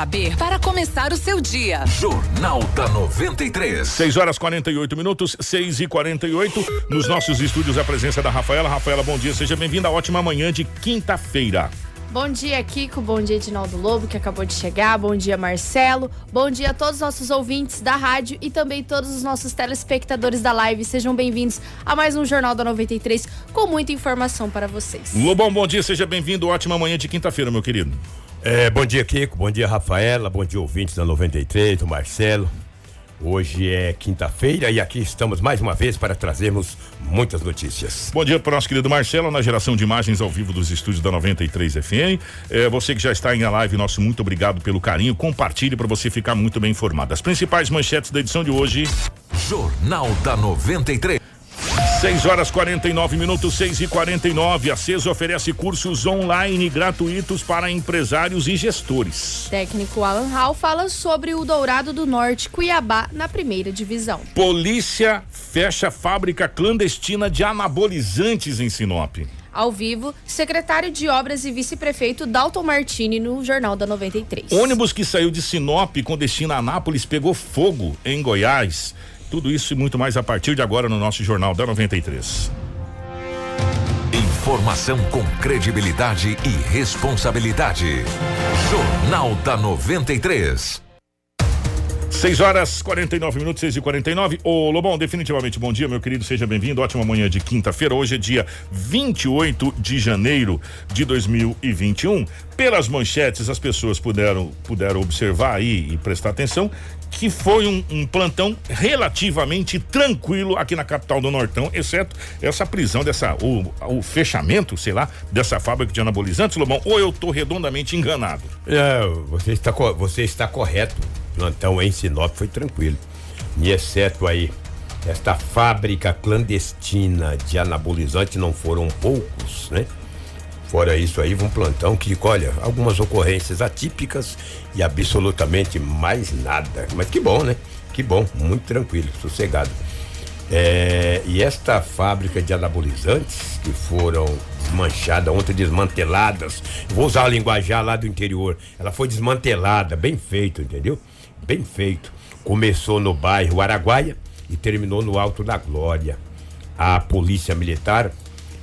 saber para começar o seu dia. Jornal da 93. 6 horas 48 minutos, 6 e 48 Nos nossos estúdios, a presença da Rafaela. Rafaela, bom dia, seja bem-vinda. Ótima manhã de quinta-feira. Bom dia, Kiko. Bom dia, Edinaldo Lobo, que acabou de chegar. Bom dia, Marcelo. Bom dia a todos os nossos ouvintes da rádio e também todos os nossos telespectadores da live. Sejam bem-vindos a mais um Jornal da 93 com muita informação para vocês. Lobão, bom dia, seja bem-vindo. Ótima manhã de quinta-feira, meu querido. É, bom dia, Kiko. Bom dia, Rafaela. Bom dia, ouvintes da 93, o Marcelo. Hoje é quinta-feira e aqui estamos mais uma vez para trazermos muitas notícias. Bom dia para o nosso querido Marcelo, na geração de imagens ao vivo dos estúdios da 93 FM. É, você que já está em a live, nosso muito obrigado pelo carinho. Compartilhe para você ficar muito bem informado. As principais manchetes da edição de hoje. Jornal da 93. 6 horas 49 minutos, 6 e 49 A CES oferece cursos online gratuitos para empresários e gestores. Técnico Alan Hall fala sobre o Dourado do Norte, Cuiabá, na primeira divisão. Polícia fecha fábrica clandestina de anabolizantes em Sinop. Ao vivo, secretário de Obras e vice-prefeito Dalton Martini no Jornal da 93. Ônibus que saiu de Sinop com destino a Anápolis pegou fogo em Goiás. Tudo isso e muito mais a partir de agora no nosso Jornal da 93. Informação com credibilidade e responsabilidade. Jornal da 93. 6 horas 49 minutos, 6 e 49 Ô Lobão, definitivamente bom dia, meu querido, seja bem-vindo. Ótima manhã de quinta-feira. Hoje é dia 28 de janeiro de 2021. Pelas manchetes, as pessoas puderam, puderam observar aí e prestar atenção que foi um, um, plantão relativamente tranquilo aqui na capital do Nortão, exceto essa prisão dessa o, o fechamento, sei lá, dessa fábrica de anabolizantes, Lobão, ou eu estou redondamente enganado? É, você está você está correto. Plantão em Sinop foi tranquilo. E exceto aí esta fábrica clandestina de anabolizante não foram poucos, né? Fora isso aí, um plantão que, olha, algumas ocorrências atípicas e absolutamente mais nada. Mas que bom, né? Que bom, muito tranquilo, sossegado. É, e esta fábrica de anabolizantes que foram desmanchadas, ontem desmanteladas, vou usar a linguajar lá do interior, ela foi desmantelada, bem feito, entendeu? Bem feito. Começou no bairro Araguaia e terminou no Alto da Glória. A polícia militar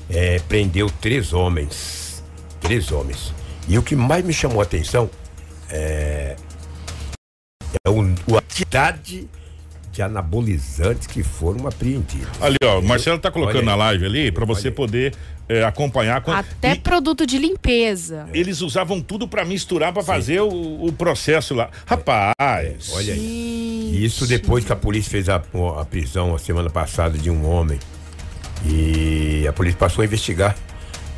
é, prendeu três homens. Três homens. E o que mais me chamou a atenção é, é o, a quantidade de anabolizantes que foram apreendidos. Ali, ó, o Marcelo tá colocando na live ali para você poder é, acompanhar. Até e, produto de limpeza. Eles usavam tudo para misturar para fazer o, o, processo lá. Rapaz, é, olha aí. Isso depois que a polícia fez a, a prisão a semana passada de um homem e a polícia passou a investigar.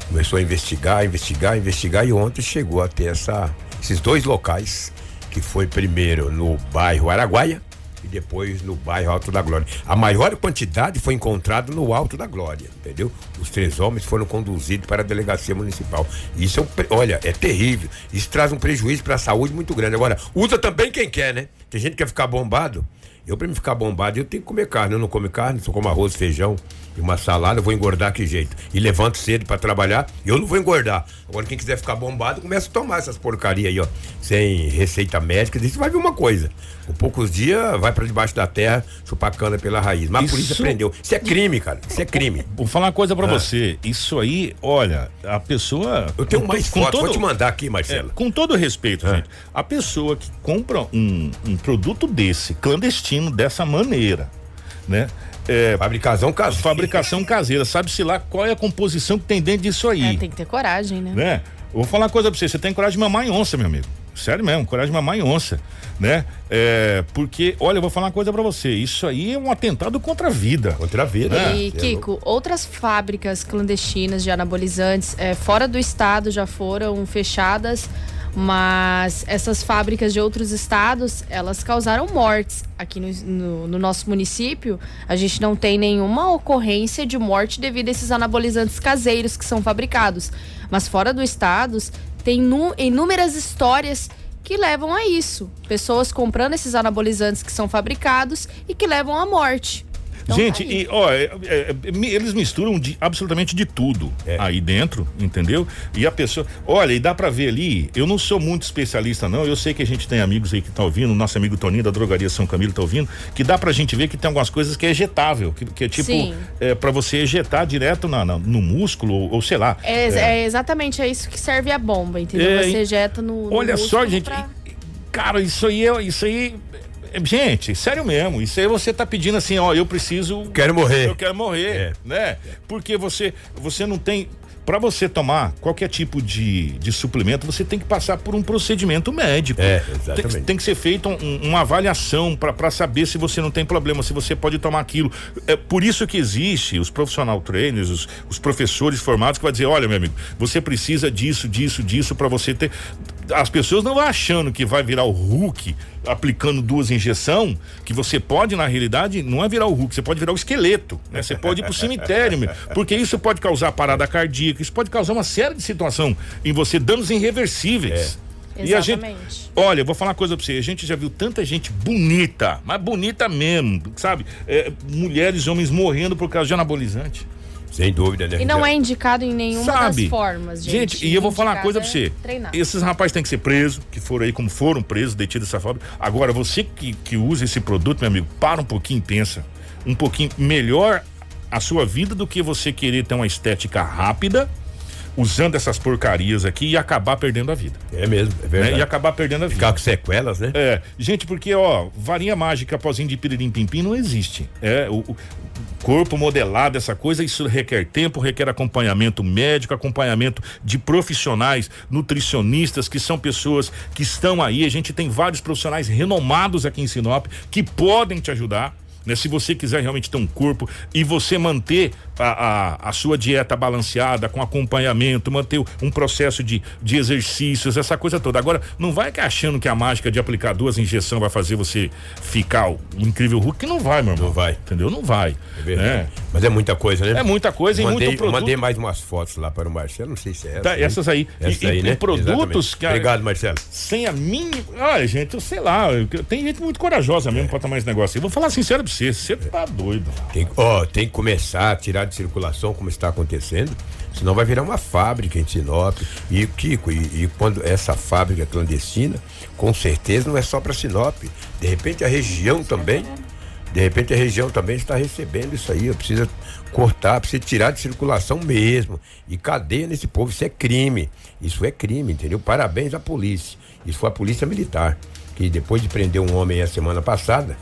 Começou a investigar, investigar, investigar e ontem chegou até essa, esses dois locais, que foi primeiro no bairro Araguaia e depois no bairro Alto da Glória. A maior quantidade foi encontrada no Alto da Glória, entendeu? Os três homens foram conduzidos para a delegacia municipal. Isso é um, olha, é terrível. Isso traz um prejuízo para a saúde muito grande. Agora, usa também quem quer, né? Tem gente que quer ficar bombado. Eu, para me ficar bombado, eu tenho que comer carne. Eu não como carne, só como arroz, feijão e uma salada, eu vou engordar que jeito? E levanto cedo para trabalhar, eu não vou engordar. Agora, quem quiser ficar bombado, começa a tomar essas porcarias aí, ó. Sem receita médica, isso vai ver uma coisa. Com poucos dias, vai para debaixo da terra, chupar cana pela raiz. Mas isso... a polícia prendeu. Isso é crime, cara. Isso é crime. Vou falar uma coisa para ah. você. Isso aí, olha, a pessoa. Eu tenho mais com foto, todo... vou te mandar aqui, Marcelo. É, com todo respeito, ah. gente. A pessoa que compra um, um produto desse, clandestino, dessa maneira, né? É, fabricação caseira. Fabricação caseira. Sabe-se lá qual é a composição que tem dentro disso aí. É, tem que ter coragem, né? né? vou falar uma coisa pra você. Você tem coragem de mamar em onça, meu amigo. Sério mesmo, coragem de mamar em onça, né? É, porque, olha, eu vou falar uma coisa para você. Isso aí é um atentado contra a vida. Contra a vida, né? E, Kiko, outras fábricas clandestinas de anabolizantes é, fora do estado já foram fechadas mas essas fábricas de outros estados, elas causaram mortes. Aqui no, no, no, nosso município, a gente não tem nenhuma ocorrência de morte devido a esses anabolizantes caseiros que são fabricados. Mas fora do estado, tem inúmeras histórias que levam a isso. Pessoas comprando esses anabolizantes que são fabricados e que levam à morte. Então Gente, tá e ó, é, é, é, eles misturam de, absolutamente de tudo É. aí dentro, entendeu? E a pessoa, olha, e dá pra ver ali, eu não sou muito especialista não, eu sei que a gente tem amigos aí que tá ouvindo, nosso amigo Toninho da Drogaria São Camilo tá ouvindo, que dá pra gente ver que tem algumas coisas que é ejetável, que, que é tipo, Sim. é, para você ejetar direto na, na- no músculo ou, ou sei lá. É, é exatamente é isso que serve a bomba, entendeu? É, Você ejeta no. no Olha só, gente. pra- Cara, isso aí é. Isso aí. Gente, sério mesmo. Isso aí você tá pedindo assim, ó, eu preciso. Quero morrer. Eu quero morrer, É. né? Porque você, você não tem. Pra você tomar qualquer tipo de, de suplemento, você tem que passar por um procedimento médico. É, Tem, exatamente. tem que ser feita um- uma avaliação para saber se você não tem problema, se você pode tomar aquilo. É por isso que existe os profissional trainers, os, os professores formados que vai dizer, olha, meu amigo, você precisa disso, disso, disso para você ter. As pessoas não vão achando que vai virar o Hulk aplicando duas injeções, que você pode, na realidade, não é virar o Hulk, você pode virar o esqueleto, né? Você pode ir pro cemitério, porque isso pode causar parada cardíaca, isso pode causar uma série de situação em você, danos irreversíveis. E a gente, Exatamente. olha, eu vou falar uma coisa pra você. A gente já viu tanta gente bonita, mas bonita mesmo, sabe? É, mulheres e homens morrendo por causa de anabolizante. Sem dúvida, né? E não é indicado em nenhuma sabe? das formas, gente. e eu vou falar uma coisa pra é você. Treinar. Esses rapazes têm que ser presos, que foram aí como foram presos, detidos dessa fábrica. Agora, você que, que usa esse produto, meu amigo, para um pouquinho e pensa. Um pouquinho melhor a sua vida do que você querer ter uma estética rápida, usando essas porcarias aqui e acabar perdendo a vida. É mesmo, é né? verdade. E acabar perdendo a vida. Ficar com sequelas, né? É, gente, porque, ó, varinha mágica pozinho de piririm pimpim não existe. É, o, o corpo modelado, essa coisa, isso requer tempo, requer acompanhamento médico, acompanhamento de profissionais, nutricionistas, que são pessoas que estão aí. A gente tem vários profissionais renomados aqui em Sinop que podem te ajudar. Né, se você quiser realmente ter um corpo e você manter a, a, a sua dieta balanceada, com acompanhamento, manter um processo de, de exercícios, essa coisa toda. Agora, não vai achando que a mágica de aplicar duas injeções vai fazer você ficar o incrível Hulk, que não vai, meu irmão. Não vai. Entendeu? Não vai. É verdade. né? Mas é muita coisa, né? É muita coisa e mandei, muito produto. Mandei mais umas fotos lá para o Marcelo, não sei se é essa. Tá, essas aí. Essa E- aí, e- né? e produtos Exatamente. que Obrigado, Marcelo. Sem a mínima. Olha, gente, eu sei lá. eu- Tem gente muito corajosa mesmo pra tomar esse negócio. Eu vou falar sincero pra você. Você tá doido. Tem, ó, tem que começar a tirar de circulação como está acontecendo, senão vai virar uma fábrica em Sinop. E, Kiko, e, e quando essa fábrica clandestina, com certeza não é só para Sinop. De repente a região também, de repente a região também está recebendo isso aí. Precisa cortar, precisa tirar de circulação mesmo. E cadeia nesse povo, isso é crime. Isso é crime, entendeu? Parabéns à polícia. Isso foi a polícia militar, que depois de prender um homem a semana passada,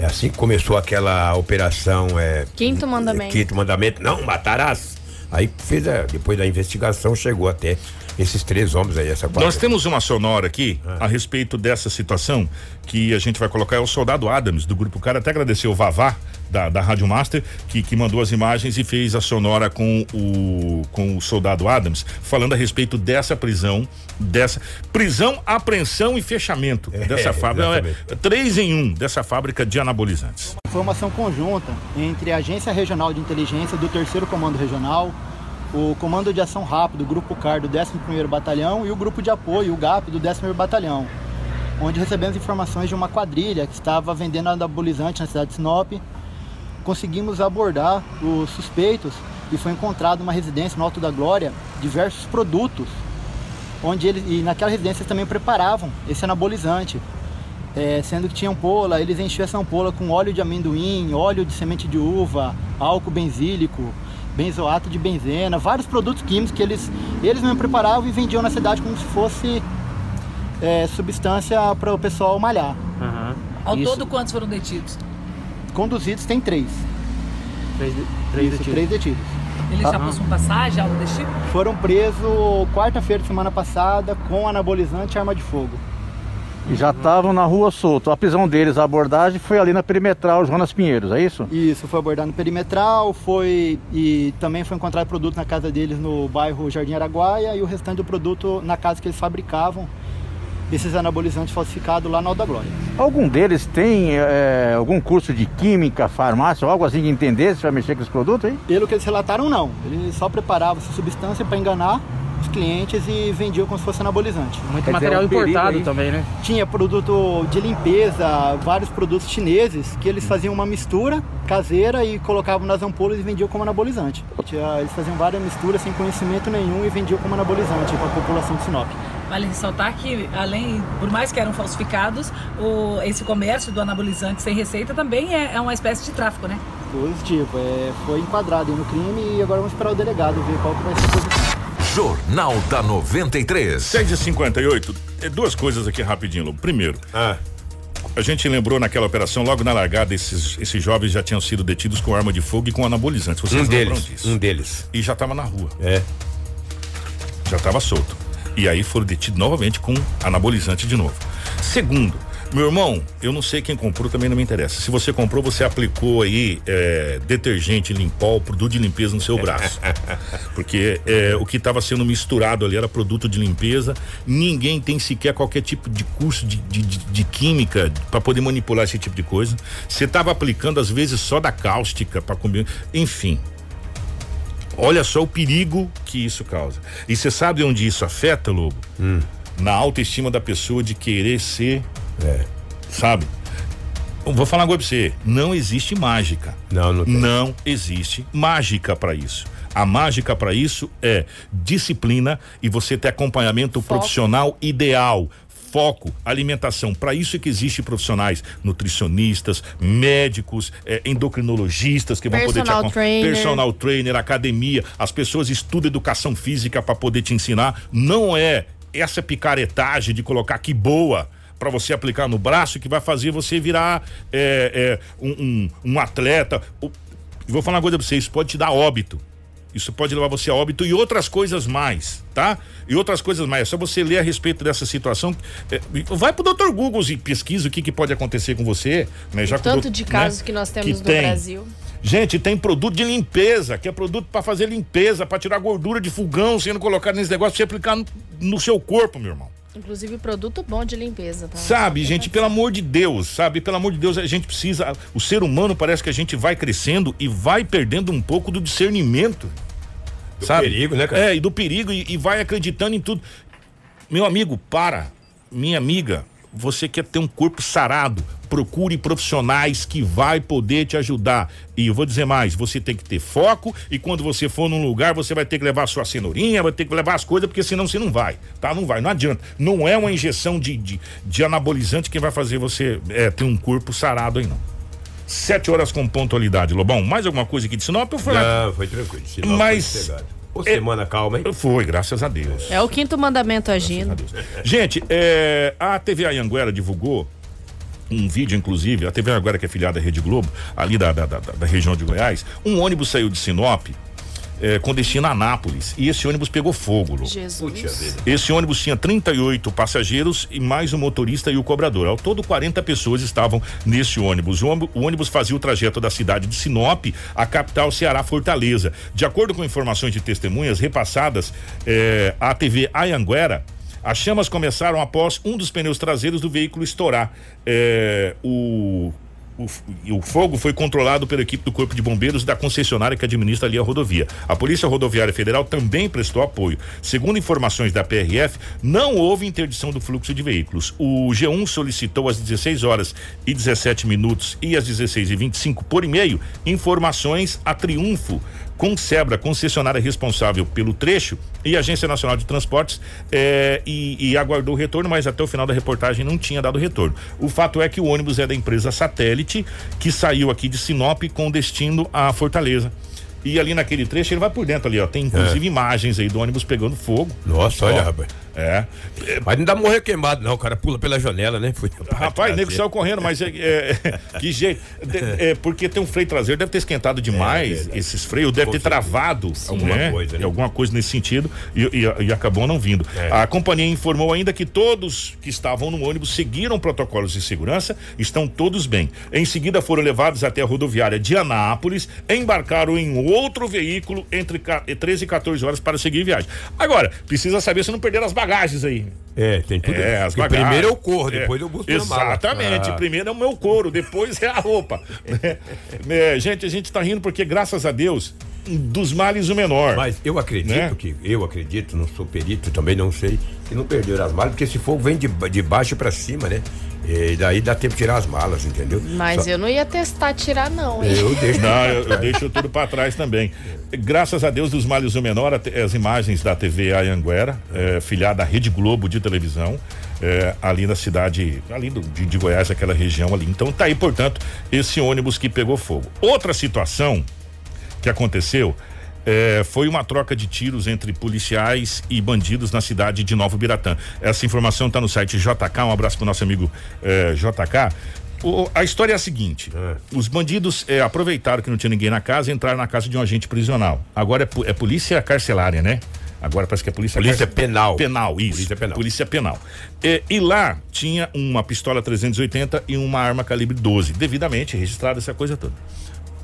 é assim que começou aquela operação. É, Quinto mandamento. Quinto mandamento, não matarás. Aí fez a, depois da investigação chegou até esses três homens aí, essa Nós quadrilha. temos uma sonora aqui Ah. a respeito dessa situação que a gente vai colocar. É o soldado Adams do Grupo Cara. Até agradecer o Vavá da, da Rádio Master que, que mandou as imagens e fez a sonora com o, com o soldado Adams, falando a respeito dessa prisão, dessa prisão, apreensão e fechamento É, dessa fábrica. Não, é três em um dessa fábrica de anabolizantes. Foi uma ação conjunta entre a Agência Regional de Inteligência do 3 Comando Regional, o Comando de Ação Rápido, o Grupo CAR do 11º Batalhão e o Grupo de Apoio, o GAP, do 11º Batalhão, onde recebemos informações de uma quadrilha que estava vendendo anabolizante na cidade de Sinop. Conseguimos abordar os suspeitos e foi encontrado uma residência no Alto da Glória diversos produtos, onde eles, e naquela residência eles também preparavam esse anabolizante. É, sendo que tinha ampola, eles enchiam essa ampola com óleo de amendoim, óleo de semente de uva, álcool benzílico, benzoato de benzena, vários produtos químicos que eles, eles mesmo preparavam e vendiam na cidade como se fosse é, substância para o pessoal malhar. Ao Isso. todo, quantos foram detidos? Conduzidos tem três. Três, de- três Isso, detidos. três detidos. Eles já possuem passagem, algo desse tipo? Foram presos quarta-feira de semana passada com anabolizante e arma de fogo. E já estavam na rua solto. A prisão deles, a abordagem foi ali na perimetral Jonas Pinheiros, é isso? Isso, foi abordado no perimetral, foi e também foi encontrado produto na casa deles no bairro Jardim Araguaia e o restante do produto na casa que eles fabricavam esses anabolizantes falsificados lá na Alda Glória. Algum deles tem é, algum curso de química, farmácia algo assim de entender se vai mexer com esse produto aí? Pelo que eles relataram, não. Eles só preparavam essa substância para enganar os clientes e vendiam como se fosse anabolizante. Muito Quer dizer, material é um importado aí. também, né? Tinha produto de limpeza, vários produtos chineses que eles faziam uma mistura caseira e colocavam nas ampolas e vendiam como anabolizante. Tinha- Eles faziam várias misturas sem conhecimento nenhum e vendiam como anabolizante para a população de Sinop. Vale ressaltar que, além, por mais que eram falsificados, o, esse comércio do anabolizante sem receita também é, é uma espécie de tráfico, né? Positivo, é, foi enquadrado no crime e agora vamos esperar o delegado ver qual que vai ser a posição. Jornal da 93. 6h58. É, Duas coisas aqui rapidinho, Lobo. Primeiro, Ah, a gente lembrou naquela operação, logo na largada, esses, esses jovens já tinham sido detidos com arma de fogo e com anabolizantes. Vocês um lembram deles. disso? Um deles. E já estava na rua, É. já estava solto. E aí foram detidos novamente com anabolizante de novo. Segundo, meu irmão, eu não sei quem comprou, também não me interessa. Se você comprou, você aplicou aí é, detergente, limpol, produto de limpeza no seu braço. Porque é, o que estava sendo misturado ali era produto de limpeza. Ninguém tem sequer qualquer tipo de curso de, de, de- de química para poder manipular esse tipo de coisa. Você estava aplicando, às vezes, só da cáustica para comer. Enfim. Olha só o perigo que isso causa. E você sabe onde isso afeta, Lobo? Na autoestima da pessoa de querer ser, É. sabe? Vou falar agora pra você. Não existe mágica. Não, não tem. Não existe mágica para isso. A mágica para isso é disciplina e você ter acompanhamento Foco. profissional ideal. Foco, alimentação. Para isso é que existe profissionais, nutricionistas, médicos, eh, endocrinologistas que vão poder te Personal acom- trainer. personal trainer, academia. As pessoas estudam educação física para poder te ensinar. Não é essa picaretagem de colocar que boa para você aplicar no braço que vai fazer você virar é, é, um, um- um atleta. O- Vou falar uma coisa pra você, isso pode te dar óbito. Isso pode levar você a óbito e outras coisas mais, tá? E outras coisas mais. É só você ler a respeito dessa situação. É, vai pro Dr. Google e pesquisa o que, que pode acontecer com você. Né? Já que o Tanto de né? casos que nós temos no tem. Brasil. Gente, tem produto de limpeza, que é produto para fazer limpeza, para tirar gordura de fogão, sendo colocado nesse negócio, você aplicar no, no seu corpo, meu irmão. Inclusive produto bom de limpeza, tá? Sabe, gente, pelo amor de Deus, sabe? Pelo amor de Deus, a gente precisa. O ser humano parece que a gente vai crescendo e vai perdendo um pouco do discernimento. Do sabe? perigo, né, cara? É, e do perigo e, e vai acreditando em tudo. Meu amigo, para. Minha amiga, você quer ter um corpo sarado. Procure profissionais que vai poder te ajudar. E eu vou dizer mais, você tem que ter foco e quando você for num lugar, você vai ter que levar a sua cenourinha, vai ter que levar as coisas, porque senão você não vai, tá? Não vai, não adianta. Não é uma injeção de, de, de anabolizante que vai fazer você é, ter um corpo sarado aí, não. Sete horas com pontualidade, Lobão. Mais alguma coisa aqui de Sinop? Eu lá. Não, foi tranquilo. Sinop Mas- foi. Ô, é- semana calma, hein? Foi, graças a Deus. É o quinto mandamento agindo. Gente, é, a TV Anhanguera divulgou um vídeo, inclusive, a TV Anhanguera, que é filiada à Rede Globo, ali da, da, da- da região de Goiás, um ônibus saiu de Sinop é, com destino a Anápolis e esse ônibus pegou fogo, Lu. Jesus. Esse ônibus tinha 38 passageiros e mais o motorista e o cobrador. Ao todo, 40 pessoas estavam nesse ônibus. O ônibus- o ônibus fazia o trajeto da cidade de Sinop à capital Ceará Fortaleza. De acordo com informações de testemunhas repassadas eh, à TV Ayanguera, as chamas começaram após um dos pneus traseiros do veículo estourar. Eh, o o, o fogo foi controlado pela equipe do Corpo de Bombeiros da concessionária que administra ali a rodovia. A Polícia Rodoviária Federal também prestou apoio. Segundo informações da PRF, não houve interdição do fluxo de veículos. O G1 solicitou às 16 horas e 17 minutos e às 16 e 25 por e-mail informações a Triunfo com Sebra, concessionária responsável pelo trecho, e a Agência Nacional de Transportes, eh, e, e aguardou o retorno, mas até o final da reportagem não tinha dado retorno. O fato é que o ônibus é da empresa Satélite, que saiu aqui de Sinop com destino a Fortaleza. E ali naquele trecho ele vai por dentro ali, ó. Tem inclusive imagens aí do ônibus pegando fogo. Nossa, Ó, olha, rapaz. É. Mas não dá morrer queimado, não. O cara pula pela janela, né? Foi Rapaz, nego saiu correndo, mas é, é- que jeito. É, porque tem um freio traseiro, deve ter esquentado demais verdade. esses freios, deve ter travado Alguma né? coisa, né? alguma coisa nesse sentido e, e- e acabou não vindo. É. A companhia informou ainda que todos que estavam no ônibus seguiram protocolos de segurança, estão todos bem. Em seguida foram levados até a rodoviária de Anápolis, embarcaram em outro veículo entre ca- 13 e 14 horas para seguir viagem. Agora, precisa saber se não perderam as bagagens aí. É, tem tudo. É, as bagagens. primeiro eu corro, É, depois eu busco. Exatamente. Ah. Primeiro é o meu couro, depois é a roupa. Né, gente, a gente tá rindo porque, graças a Deus, dos males o menor. Mas eu acredito Né? que, eu acredito, não sou perito, também não sei, que não perderam as malas, porque esse fogo vem de, de baixo pra cima, né? E daí dá tempo de tirar as malas, entendeu? Mas Só- eu não ia testar tirar, não, hein? Eu deixo. Não, eu, eu deixo tudo para trás também. Graças a Deus, dos males o menor, as imagens da TV Ayanguera, é, filiada à Rede Globo de televisão, é, ali na cidade, ali do- de, de Goiás, aquela região ali. Então tá aí, portanto, esse ônibus que pegou fogo. Outra situação que aconteceu é, foi uma troca de tiros entre policiais e bandidos na cidade de Novo Biratã. Essa informação está no site JK. Um abraço para o nosso amigo é, JK. O- a história é a seguinte: os bandidos é, aproveitaram que não tinha ninguém na casa e entraram na casa de um agente prisional. Agora é, é polícia carcerária, né? Agora parece que é polícia Polícia carce- penal. Penal, isso. Polícia penal. Polícia penal. É, e lá tinha uma pistola 380 e uma arma calibre 12, devidamente registrada essa coisa toda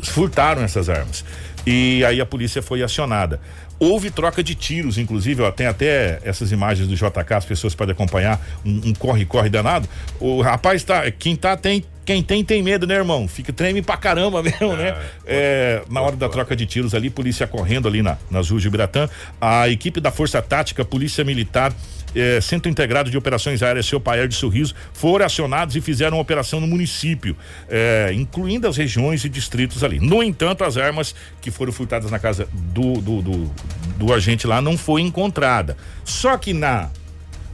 furtaram essas armas. E aí a polícia foi acionada. Houve troca de tiros, inclusive, ó, tem até essas imagens do JK, as pessoas podem acompanhar, um um corre-corre danado. O rapaz tá, quem tá tem, quem tem tem medo, né, irmão? Fica treme pra caramba mesmo, né? É, na hora da troca de tiros ali, polícia correndo ali na, nas ruas de Biratã, a equipe da Força Tática, Polícia Militar, eh, Centro Integrado de Operações Aéreas Seu Paier de Sorriso foram acionados e fizeram uma operação no município, eh, incluindo as regiões e distritos ali. No entanto, as armas que foram furtadas na casa do, do, do, do agente lá não foi encontrada. Só que na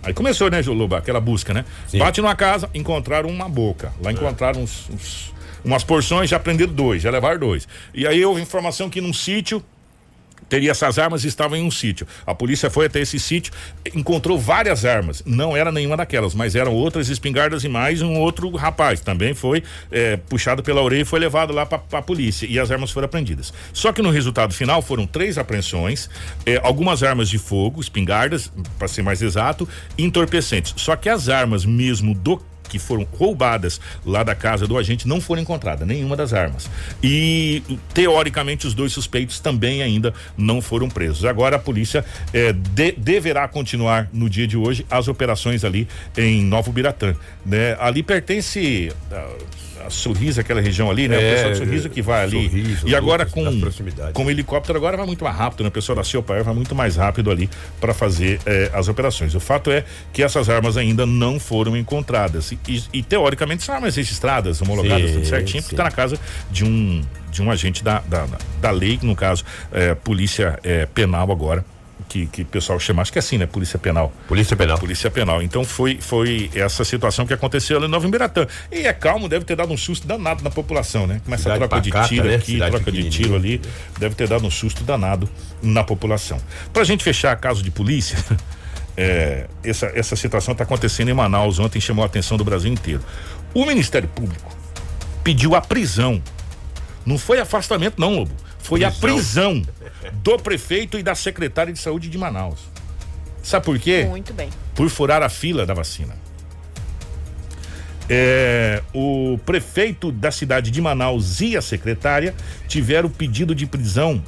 Aí começou, né, Joloba, aquela busca, né? Sim. Bate numa casa, encontraram uma boca. Lá encontraram uns, uns- umas porções, já prenderam dois, já levaram dois. E aí houve informação que num sítio teria essas armas e estavam em um sítio. A polícia foi até esse sítio, encontrou várias armas. Não era nenhuma daquelas, mas eram outras espingardas e mais um outro rapaz. Também foi eh, puxado pela orelha e foi levado lá para a polícia. E as armas foram apreendidas. Só que no resultado final foram três apreensões, eh, algumas armas de fogo, espingardas, para ser mais exato, entorpecentes. Só que as armas mesmo do que foram roubadas lá da casa do agente não foram encontradas, nenhuma das armas. E, teoricamente, os dois suspeitos também ainda não foram presos. Agora a polícia eh, de- deverá continuar no dia de hoje as operações ali em Novo Biratã. Né? Ali pertence. A, a Sorriso, aquela região ali, né? o É, pessoal de Sorriso que vai ali. Sorriso, e agora com, com o helicóptero agora vai muito mais rápido, né? O pessoal da Ciopaer vai muito mais rápido ali para fazer eh, as operações. O fato é que essas armas ainda não foram encontradas. E, e- e, teoricamente são armas registradas, homologadas, Sim, tudo certinho, porque sim. está na casa de um de um agente da, da, da lei, no caso, eh, polícia eh, penal agora. Que, que o pessoal chama, acho que é assim, né? Polícia Penal. Polícia Penal. Polícia Penal. Então foi, foi essa situação que aconteceu ali em Nova Embiratã. E é calmo, deve ter dado um susto danado na população, né? Começa a troca de tiro né? aqui, Cidade troca de tiro ali. Deve ter dado um susto danado na população. Pra gente fechar caso de polícia, é, essa, essa situação está acontecendo em Manaus. Ontem chamou a atenção do Brasil inteiro. O Ministério Público pediu a prisão. Não foi afastamento, não, Lobo. Foi a prisão do prefeito e da secretária de saúde de Manaus. Sabe por quê? Muito bem. por furar a fila da vacina. É, o prefeito da cidade de Manaus e a secretária tiveram pedido de prisão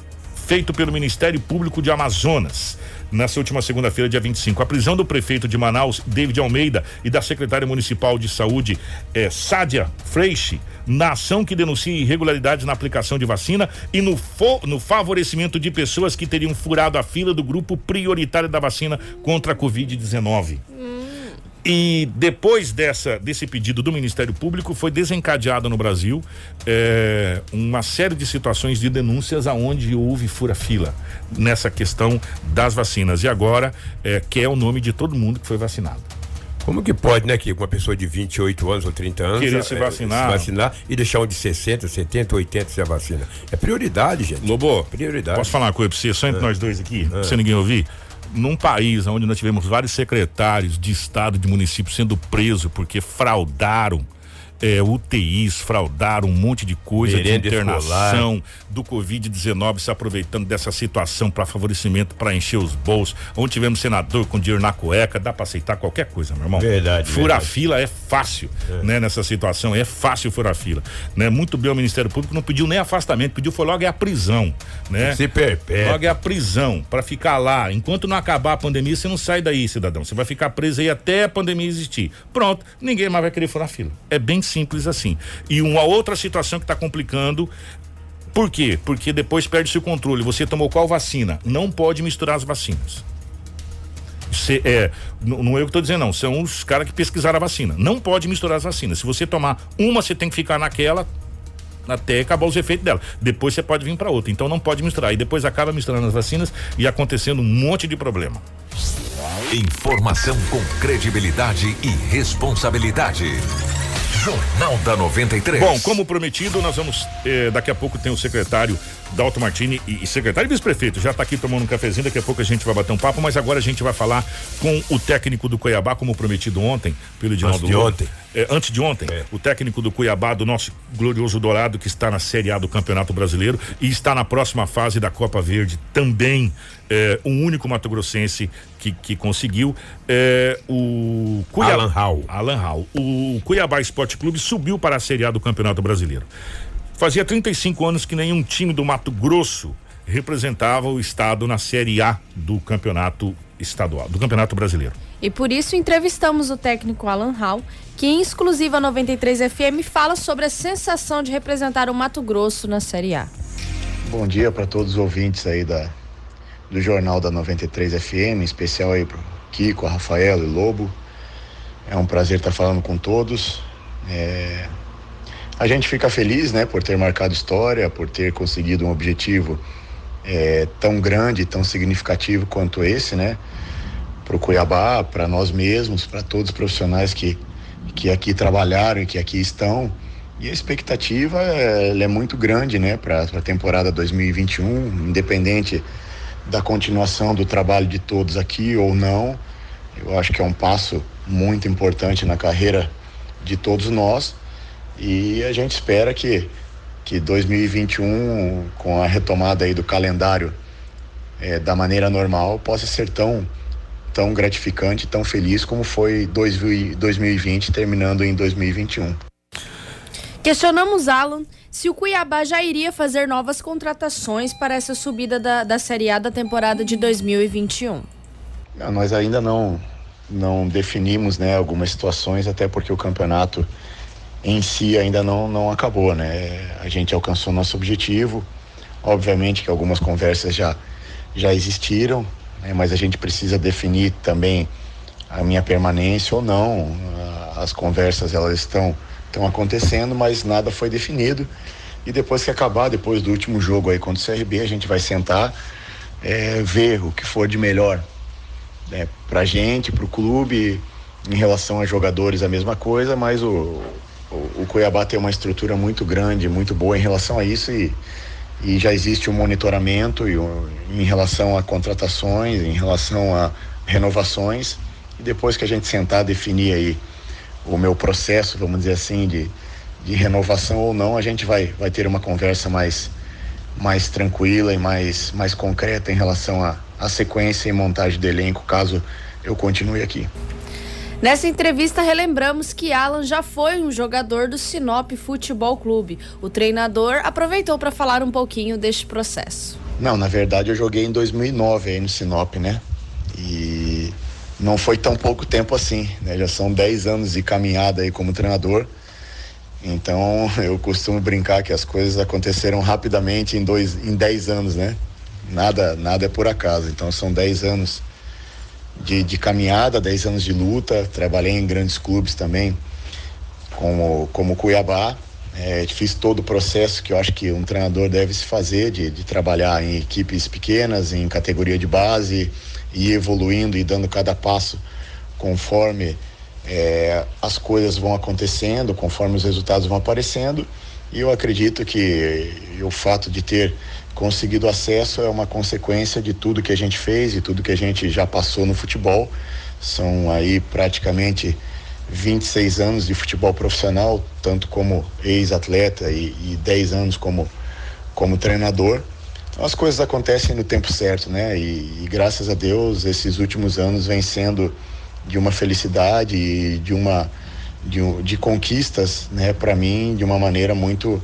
feito pelo Ministério Público de Amazonas. Nessa última segunda-feira, dia 25. A prisão do prefeito de Manaus, David Almeida, e da secretária municipal de saúde, eh, Sádia Freixe, na ação que denuncia irregularidades na aplicação de vacina e no, fo- no favorecimento de pessoas que teriam furado a fila do grupo prioritário da vacina contra a Covid-19. E depois dessa, desse pedido do Ministério Público, foi desencadeada no Brasil eh, uma série de situações de denúncias aonde houve fura-fila nessa questão das vacinas. E agora eh, quer o nome de todo mundo que foi vacinado. Como que pode, né, que uma pessoa de 28 anos ou 30 anos Querer eh, se vacinar. se vacinar e deixar um de 60, 70, 80 sem a vacina? É prioridade, gente. Lobo, Prioridade. posso falar uma coisa pra você, só entre nós dois aqui, sem ninguém ouvir? Num país onde nós tivemos vários secretários de estado, de município sendo presos porque fraudaram é, UTIs, fraudaram um monte de coisa Merenda de internação do Covid-19, se aproveitando dessa situação para favorecimento, para encher os bolsos. Onde tivemos senador com dinheiro na cueca, dá para aceitar qualquer coisa, meu irmão. Verdade, Furar fila é fácil, né? Nessa situação, é fácil furar fila, né? Muito bem o Ministério Público não pediu nem afastamento, pediu foi logo é a prisão, né? Se perpétua. Logo é a prisão, para ficar lá. Enquanto não acabar a pandemia, você não sai daí, cidadão. Você vai ficar preso aí até a pandemia existir. Pronto, ninguém mais vai querer furar fila. É bem simples assim. E uma outra situação que está complicando Por quê? Porque depois perde-se o controle. Você tomou qual vacina? Não pode misturar as vacinas. Cê, é, não, é eu que estou dizendo, não. São os caras que pesquisaram a vacina. Não pode misturar as vacinas. Se você tomar uma, você tem que ficar naquela até acabar os efeitos dela. Depois você pode vir para outra. Então não pode misturar. E depois acaba misturando as vacinas e acontecendo um monte de problema. Informação com credibilidade e responsabilidade. Jornal da 93. Bom, como prometido, nós vamos. Eh, daqui a pouco tem o secretário Dalto Martini e, secretário e vice-prefeito. Já está aqui tomando um cafezinho, daqui a pouco a gente vai bater um papo, mas agora a gente vai falar com o técnico do Cuiabá, como prometido ontem, pelo Edinaldo Antes de ontem. É, antes de ontem, É. o técnico do Cuiabá, do nosso glorioso Dourado, que está na Série A do Campeonato Brasileiro e está na próxima fase da Copa Verde, também é, um único Mato Grossense que, que conseguiu. É, o Cuiabá, Alan Hall. Alan Hall. O Cuiabá Esporte Clube subiu para a Série A do Campeonato Brasileiro. Fazia 35 anos que nenhum time do Mato Grosso representava o estado na Série A do Campeonato Estadual, do Campeonato Brasileiro. E por isso entrevistamos o técnico Alan Hall, que em exclusiva 93 FM fala sobre a sensação de representar o Mato Grosso na Série A. Bom dia para todos os ouvintes aí da, do Jornal da 93 FM, em especial aí pro Kiko, a Rafael e Lobo. É um prazer estar falando com todos. É, A gente fica feliz, né, por ter marcado história, por ter conseguido um objetivo é, tão grande, tão significativo quanto esse, né, para o Cuiabá, para nós mesmos, para todos os profissionais que, que aqui trabalharam e que aqui estão. E a expectativa é, é muito grande, né, para a temporada 2021, independente da continuação do trabalho de todos aqui ou não. Eu acho que é um passo muito importante na carreira de todos nós e a gente espera que que 2021 com a retomada aí do calendário eh, da maneira normal possa ser tão tão gratificante, tão feliz como foi 2000 2020 terminando em 2021. Questionamos Alan se o Cuiabá já iria fazer novas contratações para essa subida da, da Série A da temporada de 2021. Não, Nós ainda não não definimos, né, algumas situações, até porque o campeonato em si ainda não não acabou, né? A gente alcançou nosso objetivo. Obviamente que algumas conversas já já existiram, né, mas a gente precisa definir também a minha permanência ou não. As conversas elas estão estão acontecendo, mas nada foi definido. E depois que acabar, depois do último jogo aí contra o CRB, a gente vai sentar, eh, ver o que for de melhor né, pra gente, pro clube, em relação a jogadores a mesma coisa, mas o, o, Cuiabá tem uma estrutura muito grande, muito boa em relação a isso e, e já existe um monitoramento e um- em relação a contratações, em relação a renovações e depois que a gente sentar definir aí o meu processo, vamos dizer assim, de, de renovação ou não, a gente vai, vai ter uma conversa mais, mais tranquila e mais, mais concreta em relação à à sequência e montagem do elenco, caso eu continue aqui. Nessa entrevista, relembramos que Alan já foi um jogador do Sinop Futebol Clube. O treinador aproveitou para falar um pouquinho deste processo. Não, na verdade eu joguei em 2009 aí no Sinop, né? E não foi tão pouco tempo assim, né? Já são 10 anos de caminhada aí como treinador. Então eu costumo brincar que as coisas aconteceram rapidamente em dois, em 10 anos, né? Nada, nada é por acaso. Então são 10 anos de, de caminhada, 10 anos de luta. Trabalhei em grandes clubes também, como, como Cuiabá. É, fiz todo o processo que eu acho que um treinador deve se fazer, de, de trabalhar em equipes pequenas, em categoria de base, e evoluindo e dando cada passo conforme é, as coisas vão acontecendo, conforme os resultados vão aparecendo. E eu acredito que o fato de ter conseguido acesso é uma consequência de tudo que a gente fez e tudo que a gente já passou no futebol. São aí praticamente 26 anos de futebol profissional, tanto como ex-atleta e, e 10 anos como, como treinador. Então, as coisas acontecem no tempo certo, né? E, e graças a Deus esses últimos anos vem sendo de uma felicidade e de uma de, de conquistas, né? Para mim de uma maneira muito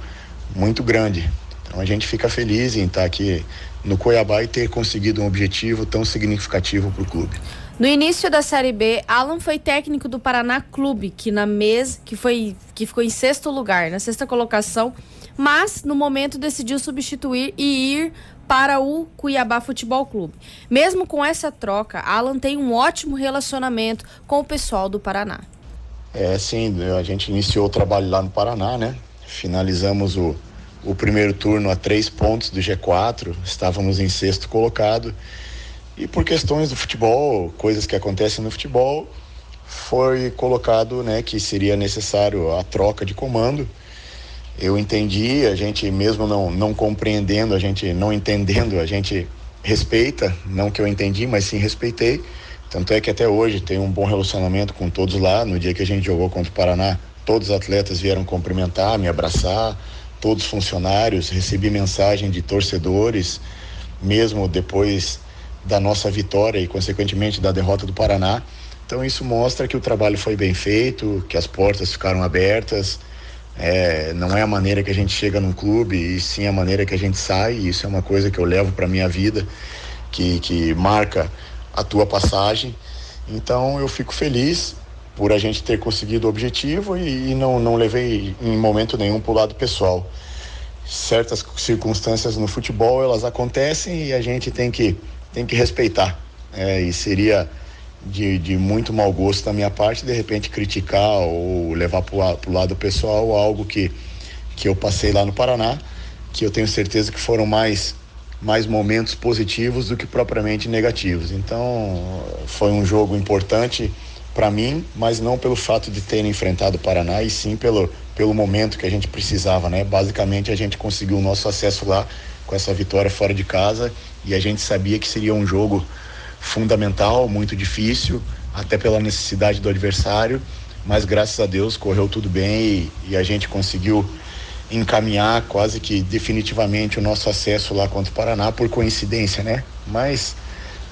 muito grande. Então a gente fica feliz em estar aqui no Cuiabá e ter conseguido um objetivo tão significativo para o clube. No início da Série B, Alan foi técnico do Paraná Clube, que na mês que foi que ficou em sexto lugar, na sexta colocação, mas no momento decidiu substituir e ir para o Cuiabá Futebol Clube. Mesmo com essa troca, Alan tem um ótimo relacionamento com o pessoal do Paraná. É, sim, a gente iniciou o trabalho lá no Paraná, né? Finalizamos o, o primeiro turno a três pontos do G4, estávamos em sexto colocado. E por questões do futebol, coisas que acontecem no futebol, foi colocado né, que seria necessário a troca de comando. Eu entendi, a gente mesmo não, não compreendendo, a gente não entendendo, a gente respeita, não que eu entendi, mas sim respeitei. Tanto é que até hoje tem um bom relacionamento com todos lá. No dia que a gente jogou contra o Paraná, todos os atletas vieram cumprimentar, me abraçar, todos os funcionários, recebi mensagem de torcedores, mesmo depois da nossa vitória e consequentemente da derrota do Paraná. Então isso mostra que o trabalho foi bem feito, que as portas ficaram abertas. É, não é a maneira que a gente chega num clube, e sim a maneira que a gente sai. Isso é uma coisa que eu levo para minha vida, que, que marca a tua passagem. Então eu fico feliz por a gente ter conseguido o objetivo e, e não, não levei em momento nenhum para o lado pessoal. Certas circunstâncias no futebol elas acontecem e a gente tem que, tem que respeitar. É, e seria de, de muito mau gosto da minha parte de repente criticar ou levar para o lado pessoal algo que, que eu passei lá no Paraná, que eu tenho certeza que foram mais mais momentos positivos do que propriamente negativos. Então, foi um jogo importante para mim, mas não pelo fato de ter enfrentado o Paraná, e sim pelo, pelo momento que a gente precisava, né? Basicamente, a gente conseguiu o nosso acesso lá com essa vitória fora de casa e a gente sabia que seria um jogo fundamental, muito difícil, até pela necessidade do adversário, mas graças a Deus correu tudo bem e, e a gente conseguiu encaminhar quase que definitivamente o nosso acesso lá contra o Paraná por coincidência, né? Mas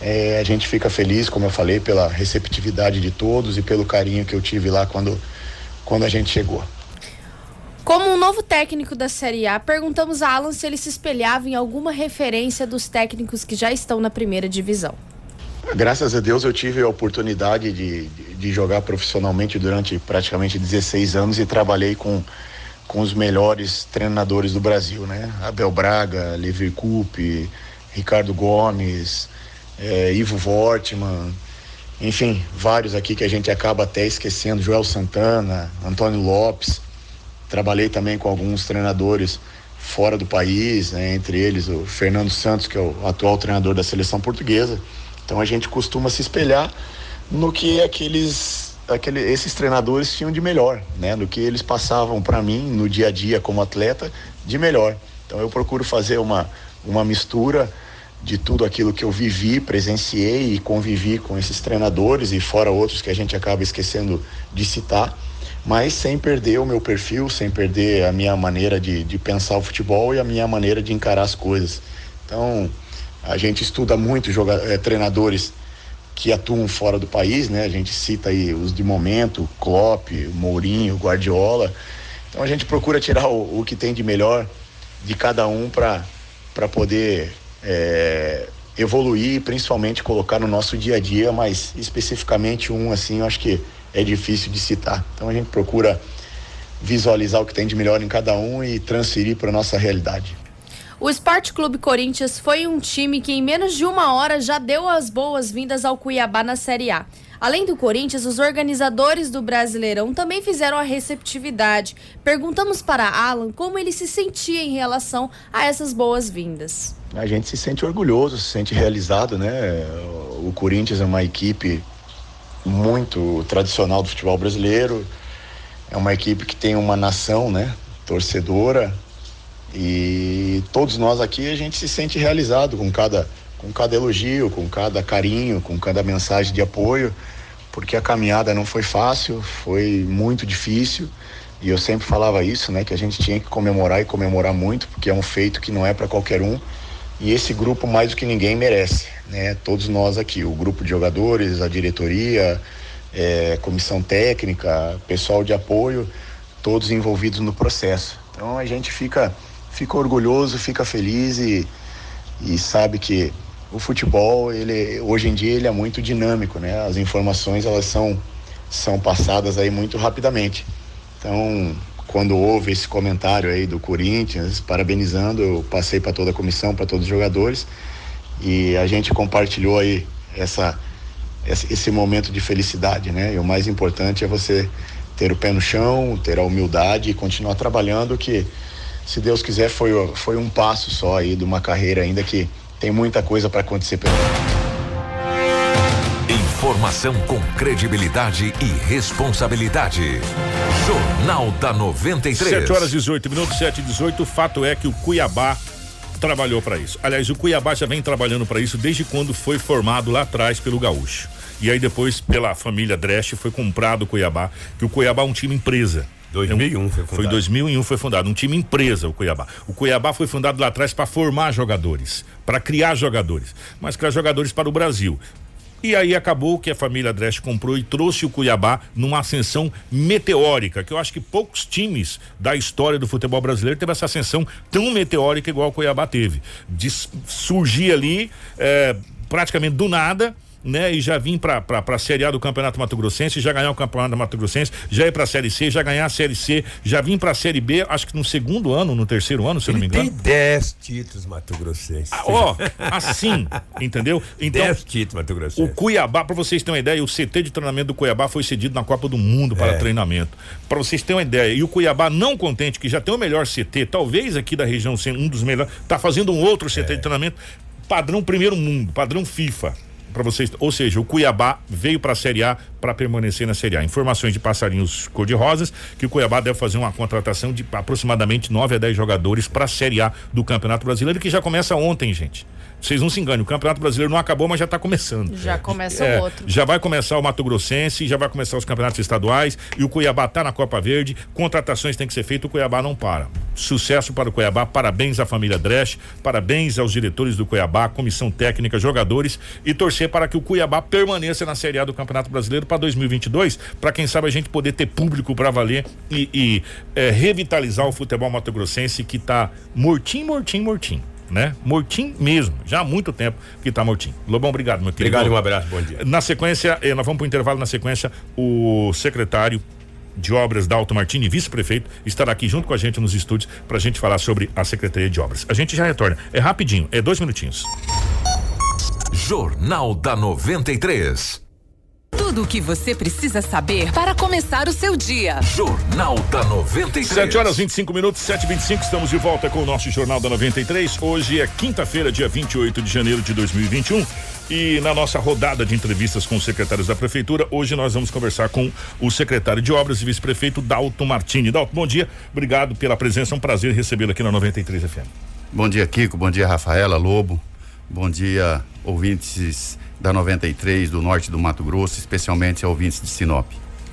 é, a gente fica feliz, como eu falei, pela receptividade de todos e pelo carinho que eu tive lá quando, quando a gente chegou. Como um novo técnico da Série A, perguntamos a Alan se ele se espelhava em alguma referência dos técnicos que já estão na primeira divisão. Graças a Deus eu tive a oportunidade de, de, jogar profissionalmente durante praticamente 16 anos e trabalhei com com os melhores treinadores do Brasil, né? Abel Braga, Lever Coupe, Ricardo Gomes, é, Ivo Wortmann, enfim, vários aqui que a gente acaba até esquecendo, Joel Santana, Antônio Lopes. Trabalhei também com alguns treinadores fora do país, né? entre eles o Fernando Santos, que é o atual treinador da seleção portuguesa. Então a gente costuma se espelhar no que aqueles aquele, esses treinadores tinham de melhor, né? No que eles passavam para mim no dia a dia como atleta de melhor. Então eu procuro fazer uma, uma mistura de tudo aquilo que eu vivi, presenciei e convivi com esses treinadores e fora outros que a gente acaba esquecendo de citar, mas sem perder o meu perfil, sem perder a minha maneira de, de pensar o futebol e a minha maneira de encarar as coisas. Então a gente estuda muito joga, é, treinadores que atuam fora do país, né? A gente cita aí os de momento, Klopp, Mourinho, Guardiola. Então a gente procura tirar o, o que tem de melhor de cada um para poder é, evoluir, principalmente colocar no nosso dia a dia, mas especificamente um assim, eu acho que é difícil de citar. Então a gente procura visualizar o que tem de melhor em cada um e transferir para nossa realidade. O Esporte Clube Corinthians foi um time que em menos de uma hora já deu as boas-vindas ao Cuiabá na Série A. Além do Corinthians, os organizadores do Brasileirão também fizeram a receptividade. Perguntamos para Alan como ele se sentia em relação a essas boas-vindas. A gente se sente orgulhoso, se sente realizado, né? O Corinthians é uma equipe muito tradicional do futebol brasileiro. É uma equipe que tem uma nação, né? Torcedora, e todos nós aqui a gente se sente realizado com cada, com cada elogio, com cada carinho, com cada mensagem de apoio, porque a caminhada não foi fácil, foi muito difícil. E eu sempre falava isso, né, que a gente tinha que comemorar e comemorar muito, porque é um feito que não é para qualquer um. E esse grupo mais do que ninguém merece, né? Todos nós aqui, o grupo de jogadores, a diretoria, é, comissão técnica, pessoal de apoio, todos envolvidos no processo. Então a gente fica fica orgulhoso, fica feliz e, e sabe que o futebol, ele hoje em dia ele é muito dinâmico, né? As informações elas são são passadas aí muito rapidamente. Então, quando houve esse comentário aí do Corinthians, parabenizando, eu passei para toda a comissão, para todos os jogadores e a gente compartilhou aí essa esse momento de felicidade, né? E o mais importante é você ter o pé no chão, ter a humildade e continuar trabalhando que se Deus quiser foi foi um passo só aí de uma carreira ainda que tem muita coisa para acontecer pelo Informação com credibilidade e responsabilidade. Jornal da 93. 7 horas 18 minutos, 7 e 18. O fato é que o Cuiabá trabalhou para isso. Aliás, o Cuiabá já vem trabalhando para isso desde quando foi formado lá atrás pelo Gaúcho. E aí depois, pela família Dresch, foi comprado o Cuiabá, que o Cuiabá é um time empresa. 2001 foi fundado. Foi 2001 foi fundado, um time empresa o Cuiabá. O Cuiabá foi fundado lá atrás para formar jogadores, para criar jogadores, mas criar jogadores para o Brasil. E aí acabou que a família Dresch comprou e trouxe o Cuiabá numa ascensão meteórica, que eu acho que poucos times da história do futebol brasileiro teve essa ascensão tão meteórica igual o Cuiabá teve. De surgir ali é, praticamente do nada né? E já vim para a Série A do Campeonato Mato Grossense, já ganhar o Campeonato Mato Grossense, já ir para a Série C, já ganhar a Série C, já vim para a Série B, acho que no segundo ano, no terceiro ano, se Ele não me engano. Tem 10 títulos Mato Grossense. Ah, ó, assim, entendeu? Então, 10 títulos Mato Grossense. o Cuiabá, para vocês terem uma ideia, o CT de treinamento do Cuiabá foi cedido na Copa do Mundo para É. treinamento. Para vocês terem uma ideia, e o Cuiabá não contente que já tem o melhor CT, talvez aqui da região sendo um dos melhores, tá fazendo um outro CT É. de treinamento padrão primeiro mundo, padrão FIFA. Para vocês, ou seja, o Cuiabá veio para a Série A para permanecer na Série A. Informações de passarinhos cor-de-rosas que o Cuiabá deve fazer uma contratação de aproximadamente 9 a 10 jogadores para a Série A do Campeonato Brasileiro, que já começa ontem, gente. Vocês não se enganem, o Campeonato Brasileiro não acabou, mas já está começando. Já começa É, o outro. Já vai começar o Mato Grossense, já vai começar os campeonatos estaduais e o Cuiabá tá na Copa Verde. Contratações têm que ser feitas, o Cuiabá não para. Sucesso para o Cuiabá, parabéns à família Dresch, parabéns aos diretores do Cuiabá, comissão técnica, jogadores e torcer para que o Cuiabá permaneça na Série A do Campeonato Brasileiro para 2022, para quem sabe a gente poder ter público para valer e, e, é, revitalizar o futebol mato-grossense que tá mortinho, mortinho, mortinho. Né? Mortinho mesmo, já há muito tempo que tá mortinho. Lobão, obrigado, meu querido. Obrigado e um abraço, bom dia. Na sequência, eh, nós vamos para o intervalo. Na sequência, o secretário de Obras da Alto Martini, vice-prefeito, estará aqui junto com a gente nos estúdios para a gente falar sobre a Secretaria de Obras. A gente já retorna. É rapidinho, é dois minutinhos. Jornal da 93. Tudo o que você precisa saber para começar o seu dia. Jornal da 93. 7 horas 25 minutos, 7 e 25 estamos de volta com o nosso Jornal da 93. Hoje é quinta-feira, dia 28 de janeiro de 2021. E na nossa rodada de entrevistas com os secretários da Prefeitura, hoje nós vamos conversar com o secretário de Obras e vice-prefeito Dalton Martini. Dalton, bom dia, obrigado pela presença, é um prazer recebê-lo aqui na 93 FM. Bom dia, Kiko. Bom dia, Rafaela Lobo. Bom dia, ouvintes da 93 do norte do Mato Grosso, especialmente ouvintes de Sinop.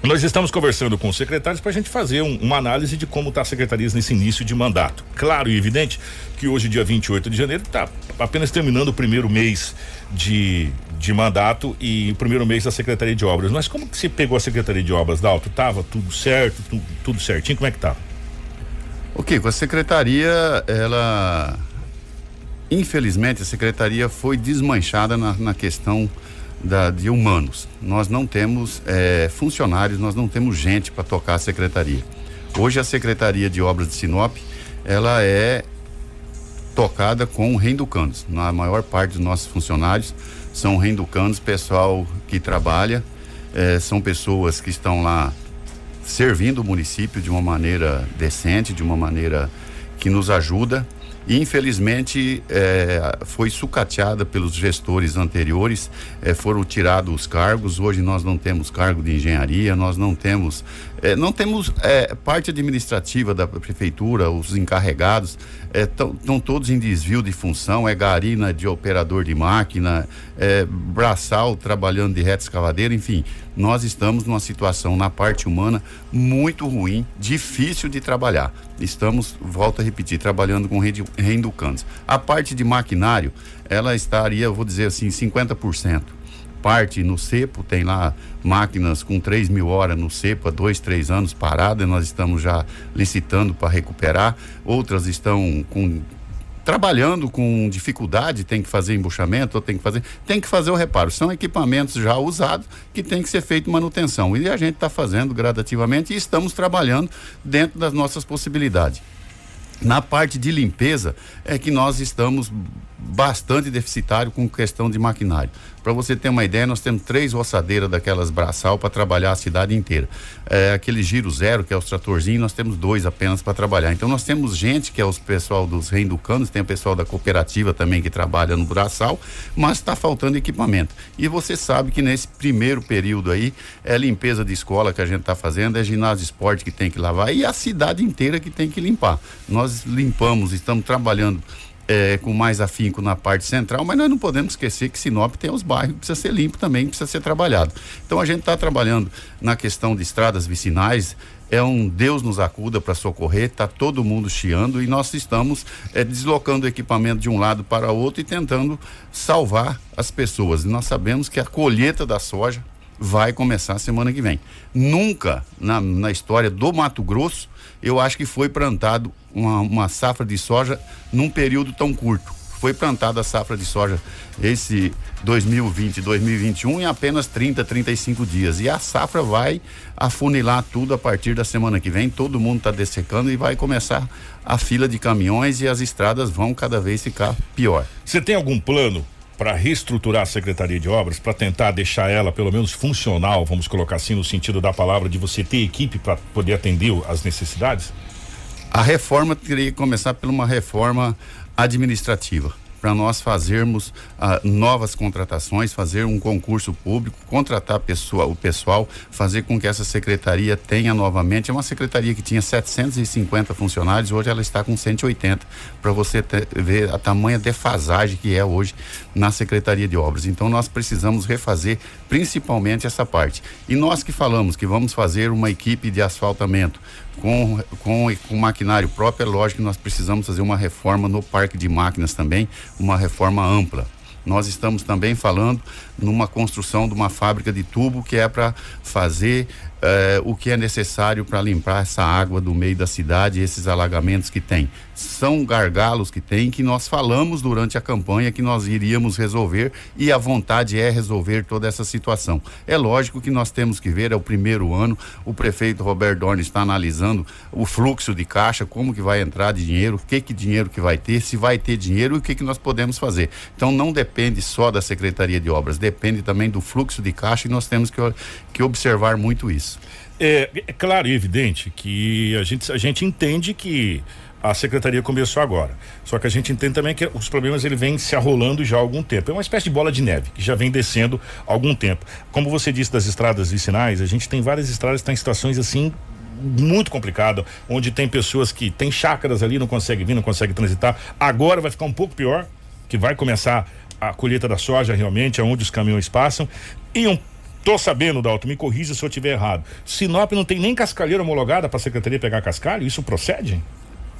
Nós estamos conversando com os secretários para a gente fazer um- uma análise de como está a secretaria nesse início de mandato. Claro e evidente que hoje, dia 28 de janeiro, está apenas terminando o primeiro mês de, de mandato e o primeiro mês da Secretaria de Obras. Mas como que você pegou a Secretaria de Obras, Dalto? Tava tudo certo, tu- tudo certinho? Como é que tá? O Kiko, a secretaria, ela. Infelizmente, a secretaria foi desmanchada na, na questão da, de humanos. Nós não temos eh, funcionários, nós não temos gente para tocar a secretaria. Hoje, a Secretaria de Obras de Sinop, ela é tocada com renducandos. Na maior parte dos nossos funcionários são renducandos, pessoal que trabalha, eh, são pessoas que estão lá servindo o município de uma maneira decente, de uma maneira que nos ajuda. E infelizmente eh, foi sucateada pelos gestores anteriores, eh, foram tirados os cargos. Hoje nós não temos cargo de engenharia, nós não temos, eh, não temos eh, parte administrativa da prefeitura, os encarregados estão todos em desvio de função. É garina de operador de máquina, é braçal trabalhando de reta escavadeira, enfim. Nós estamos numa situação na parte humana muito ruim, difícil de trabalhar. Estamos, volto a repetir, trabalhando com reeducandos. A parte de maquinário, ela estaria, vou dizer assim, 50%. Parte no cepo, tem lá máquinas com 3 mil horas no cepo há dois, três anos paradas, nós estamos já licitando para recuperar. Outras estão com trabalhando com dificuldade, tem que fazer embuchamento, ou tem que fazer, tem que fazer o reparo. São equipamentos já usados que tem que ser feito manutenção. E a gente está fazendo gradativamente e estamos trabalhando dentro das nossas possibilidades. Na parte de limpeza é que nós estamos bastante deficitário com questão de maquinário. Para você ter uma ideia, nós temos três roçadeiras daquelas braçal para trabalhar a cidade inteira. É, aquele giro zero, que é os tratorzinhos, nós temos dois apenas para trabalhar. Então nós temos gente, que é os pessoal dos reinducanos, tem o pessoal da cooperativa também que trabalha no braçal, mas está faltando equipamento. E você sabe que nesse primeiro período aí, é limpeza de escola que a gente está fazendo, é ginásio de esporte que tem que lavar e a cidade inteira que tem que limpar. Nós limpamos, estamos trabalhando é, com mais afinco na parte central, mas nós não podemos esquecer que Sinop tem os bairros que precisa ser limpo também, precisa ser trabalhado. Então a gente está trabalhando na questão de estradas vicinais, é um Deus nos acuda para socorrer, está todo mundo chiando e nós estamos é, deslocando equipamento de um lado para outro e tentando salvar as pessoas. E nós sabemos que a colheita da soja vai começar semana que vem. Nunca na, na história do Mato Grosso eu acho que foi plantado uma, uma safra de soja num período tão curto. Foi plantada a safra de soja esse 2020 2021 em apenas 30, 35 dias. E a safra vai afunilar tudo a partir da semana que vem. Todo mundo está dessecando e vai começar a fila de caminhões e as estradas vão cada vez ficar pior. Você tem algum plano para reestruturar a Secretaria de Obras, para tentar deixar ela pelo menos funcional, vamos colocar assim, no sentido da palavra, de você ter equipe para poder atender as necessidades? A reforma teria que começar por uma reforma administrativa para nós fazermos ah, novas contratações, fazer um concurso público, contratar pessoa, o pessoal, fazer com que essa secretaria tenha novamente. É uma secretaria que tinha 750 funcionários, hoje ela está com 180, para você ter, ver a tamanha defasagem que é hoje na Secretaria de Obras. Então nós precisamos refazer principalmente essa parte. E nós que falamos que vamos fazer uma equipe de asfaltamento, com, com, com maquinário próprio, é lógico que nós precisamos fazer uma reforma no parque de máquinas também, uma reforma ampla. Nós estamos também falando numa construção de uma fábrica de tubo que é para fazer eh, o que é necessário para limpar essa água do meio da cidade, esses alagamentos que tem. São gargalos que tem que nós falamos durante a campanha que nós iríamos resolver e a vontade é resolver toda essa situação. É lógico que nós temos que ver, é o primeiro ano, o prefeito Roberto Dorn está analisando o fluxo de caixa, como que vai entrar de dinheiro, o que que dinheiro que vai ter, se vai ter dinheiro e o que que nós podemos fazer. Então não depende só da Secretaria de Obras, depende também do fluxo de caixa e nós temos que, que observar muito isso. É, é claro e evidente que a gente, a gente entende que a secretaria começou agora. Só que a gente entende também que os problemas ele vem se arrolando já há algum tempo. É uma espécie de bola de neve que já vem descendo há algum tempo. Como você disse das estradas vicinais, a gente tem várias estradas que estão em situações assim muito complicada, onde tem pessoas que têm chácaras ali, não conseguem vir, não conseguem transitar. Agora vai ficar um pouco pior, que vai começar a colheita da soja realmente, aonde os caminhões passam. E um Tô sabendo, Dalton, me corrija se eu estiver errado. Sinop não tem nem cascalheira homologada para a secretaria pegar cascalho? Isso procede?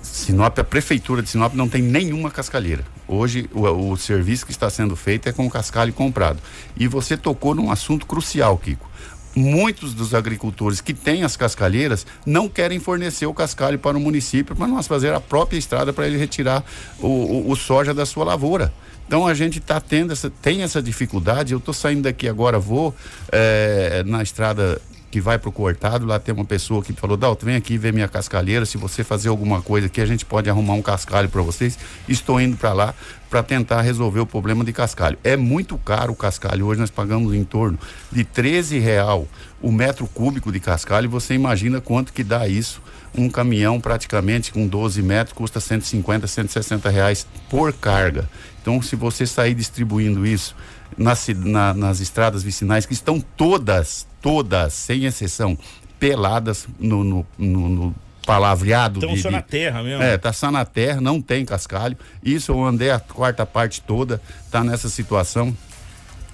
Sinop, a prefeitura de Sinop não tem nenhuma cascalheira. Hoje o, o, serviço que está sendo feito é com cascalho comprado. E você tocou num assunto crucial, Kiko. Muitos dos agricultores que têm as cascalheiras não querem fornecer o cascalho para o município para nós fazer a própria estrada para ele retirar o, o, o soja da sua lavoura. Então a gente tá tendo essa, tem essa dificuldade. Eu estou saindo daqui agora, vou é, na estrada que vai pro cortado, lá tem uma pessoa que falou, Dalton, vem aqui ver minha cascalheira, se você fazer alguma coisa aqui, a gente pode arrumar um cascalho para vocês. Estou indo para lá para tentar resolver o problema de cascalho. É muito caro o cascalho, hoje nós pagamos em torno de 13 real o metro cúbico de cascalho, você imagina quanto que dá isso um caminhão praticamente com 12 metros custa 150, 160 reais por carga. Então, se você sair distribuindo isso nas, na, nas estradas vicinais, que estão todas, todas, sem exceção, peladas no, no, no, no palavreado. De, só na terra mesmo. É, tá só na terra, não tem cascalho. Isso eu andei a quarta parte toda, tá nessa situação.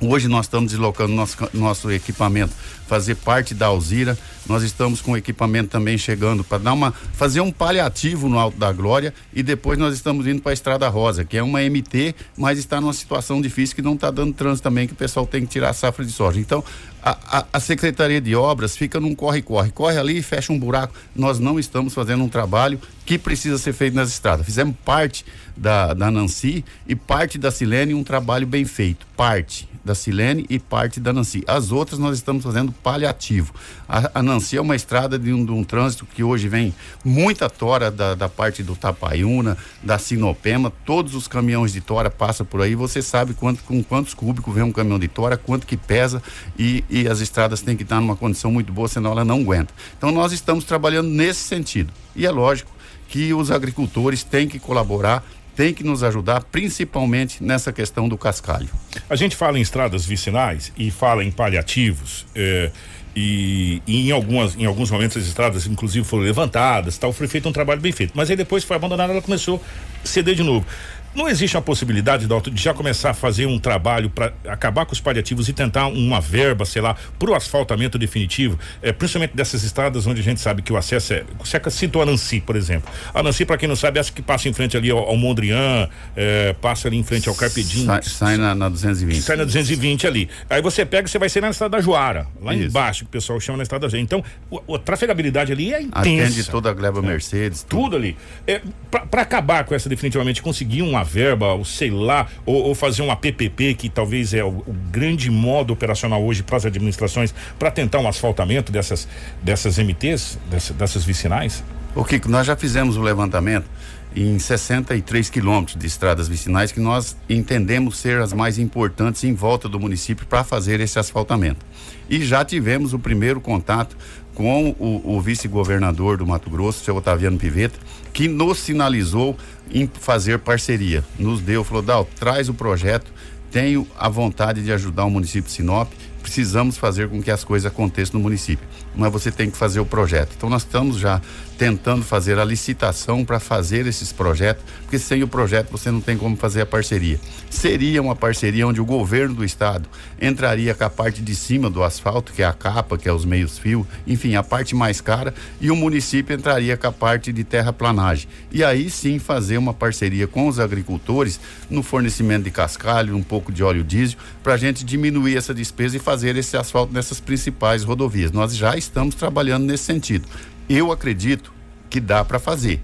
Hoje nós estamos deslocando nosso, nosso equipamento, fazer parte da Alzira. Nós estamos com o equipamento também chegando para dar uma fazer um paliativo no Alto da Glória e depois nós estamos indo para a Estrada Rosa, que é uma MT, mas está numa situação difícil que não está dando trânsito também, que o pessoal tem que tirar a safra de soja. Então, A, a, Secretaria de Obras fica num corre-corre, corre ali e fecha um buraco. Nós não estamos fazendo um trabalho que precisa ser feito nas estradas. Fizemos parte da, da Nancy e parte da Silene um trabalho bem feito. Parte da Silene e parte da Nancy. As outras nós estamos fazendo paliativo. A, a Nancy é uma estrada de um, de um, trânsito que hoje vem muita tora da, da parte do Tapaiuna, da Sinopema, todos os caminhões de tora passam por aí. Você sabe quanto, com quantos cúbicos vem um caminhão de tora, quanto que pesa e, e as estradas têm que estar numa condição muito boa, senão ela não aguenta. Então nós estamos trabalhando nesse sentido. E é lógico que os agricultores têm que colaborar tem que nos ajudar, principalmente nessa questão do cascalho. A gente fala em estradas vicinais e fala em paliativos. É, e, e, em, algumas, em alguns momentos as estradas, inclusive, foram levantadas, tal, foi feito um trabalho bem feito. Mas aí depois foi abandonada, ela começou a ceder de novo. Não existe uma possibilidade, Dalton, de já começar a fazer um trabalho para acabar com os paliativos e tentar uma verba, sei lá, para o asfaltamento definitivo, é, principalmente dessas estradas onde a gente sabe que o acesso é. Você citou a Nancy, por exemplo. A Nancy, para quem não sabe, é essa que passa em frente ali ao, ao Mondrian, é, passa ali em frente ao Carpedim. Sai, sai na, na 220. Sai na 220 ali. Aí você pega, você vai ser na estrada da Joara, lá Isso. embaixo, que o pessoal chama na estrada da Joara. Então, o, a trafegabilidade ali é intensa. Atende toda a gleba é. Mercedes. Tudo, tudo ali. É, para acabar com essa definitivamente, conseguir uma verba, o sei lá, ou, ou fazer uma PPP, que talvez é o, o grande modo operacional hoje para as administrações, para tentar um asfaltamento dessas, dessas MTs, dessas, dessas vicinais? O Kiko, nós já fizemos o levantamento em 63 quilômetros de estradas vicinais que nós entendemos ser as mais importantes em volta do município para fazer esse asfaltamento. E já tivemos o primeiro contato com o, o vice-governador do Mato Grosso, seu Otaviano Piveta, que nos sinalizou em fazer parceria. Nos deu, falou, Dal, traz o projeto, tenho a vontade de ajudar o município de Sinop, precisamos fazer com que as coisas aconteçam no município. Mas você tem que fazer o projeto. Então nós estamos já tentando fazer a licitação para fazer esses projetos, porque sem o projeto você não tem como fazer a parceria. Seria uma parceria onde o governo do estado entraria com a parte de cima do asfalto, que é a capa, que é os meios fio, enfim, a parte mais cara, e o município entraria com a parte de terraplanagem. E aí sim fazer uma parceria com os agricultores no fornecimento de cascalho, um pouco de óleo diesel, para a gente diminuir essa despesa e fazer esse asfalto nessas principais rodovias. Nós já estamos trabalhando nesse sentido. Eu acredito que dá para fazer.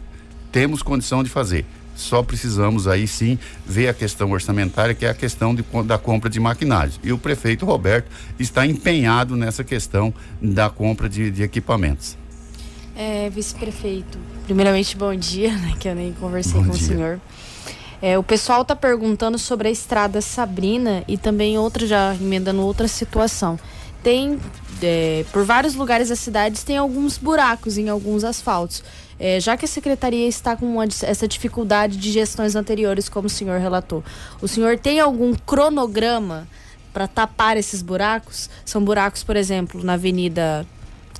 Temos condição de fazer. Só precisamos aí sim ver a questão orçamentária, que é a questão de, da compra de maquinários. E o prefeito Roberto está empenhado nessa questão da compra de, de equipamentos. É, vice-prefeito, primeiramente bom dia, né, que eu nem conversei bom com dia. o senhor. É, o pessoal está perguntando sobre a estrada Sabrina e também outra, já emendando outra situação. Tem é, por vários lugares da cidade tem alguns buracos em alguns asfaltos. É, já que a secretaria está com uma, essa dificuldade de gestões anteriores, como o senhor relatou, o senhor tem algum cronograma para tapar esses buracos? São buracos, por exemplo, na Avenida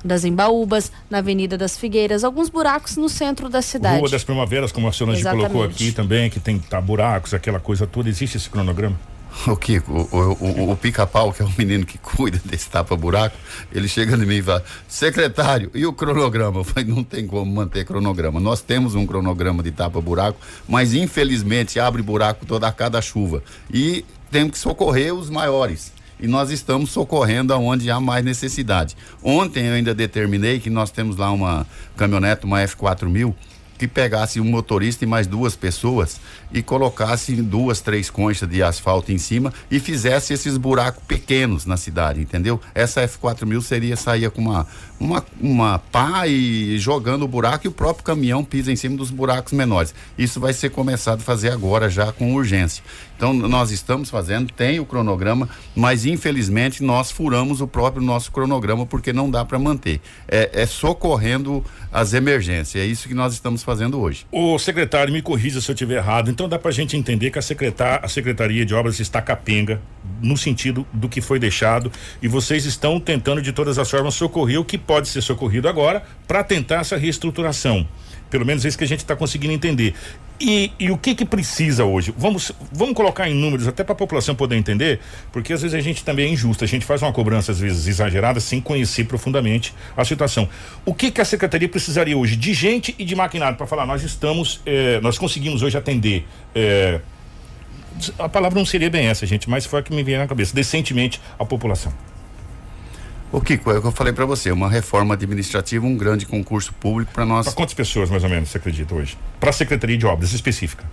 das Embaúbas, na Avenida das Figueiras, alguns buracos no centro da cidade. Rua das Primaveras, como a senhora colocou aqui também, que tem tá, buracos, aquela coisa toda. Existe esse cronograma? O Kiko, o, o, o, pica-pau, que é o menino que cuida desse tapa-buraco, ele chega em mim e fala: secretário, e o cronograma? Eu falei: não tem como manter cronograma. Nós temos um cronograma de tapa-buraco, mas infelizmente abre buraco toda a cada chuva. E temos que socorrer os maiores. E nós estamos socorrendo aonde há mais necessidade. Ontem eu ainda determinei que nós temos lá uma caminhonete, uma F4000, que pegasse um motorista e mais duas pessoas e colocasse duas, três conchas de asfalto em cima e fizesse esses buracos pequenos na cidade, entendeu? Essa F4000 seria sair com uma, uma, uma pá e jogando o buraco e o próprio caminhão pisa em cima dos buracos menores. Isso vai ser começado a fazer agora já com urgência. Então nós estamos fazendo, tem o cronograma, mas infelizmente nós furamos o próprio nosso cronograma porque não dá para manter. É, é socorrendo as emergências. É isso que nós estamos fazendo hoje. O secretário me corrija se eu estiver errado. Então dá para a gente entender que a, secretar, a secretaria de obras está capenga no sentido do que foi deixado e vocês estão tentando de todas as formas socorrer o que pode ser socorrido agora para tentar essa reestruturação. Pelo menos é isso que a gente está conseguindo entender. E, e, o que que precisa hoje? Vamos, vamos colocar em números até para a população poder entender, porque às vezes a gente também é injusto, a gente faz uma cobrança às vezes exagerada sem conhecer profundamente a situação. O que que a secretaria precisaria hoje de gente e de maquinário para falar? Nós estamos, eh, nós conseguimos hoje atender. Eh, a palavra não seria bem essa, gente, mas foi a que me veio na cabeça. Decentemente a população. O Kiko, é o que eu falei para você, uma reforma administrativa, um grande concurso público para nós. Para quantas pessoas mais ou menos você acredita hoje? Para a Secretaria de Obras específica?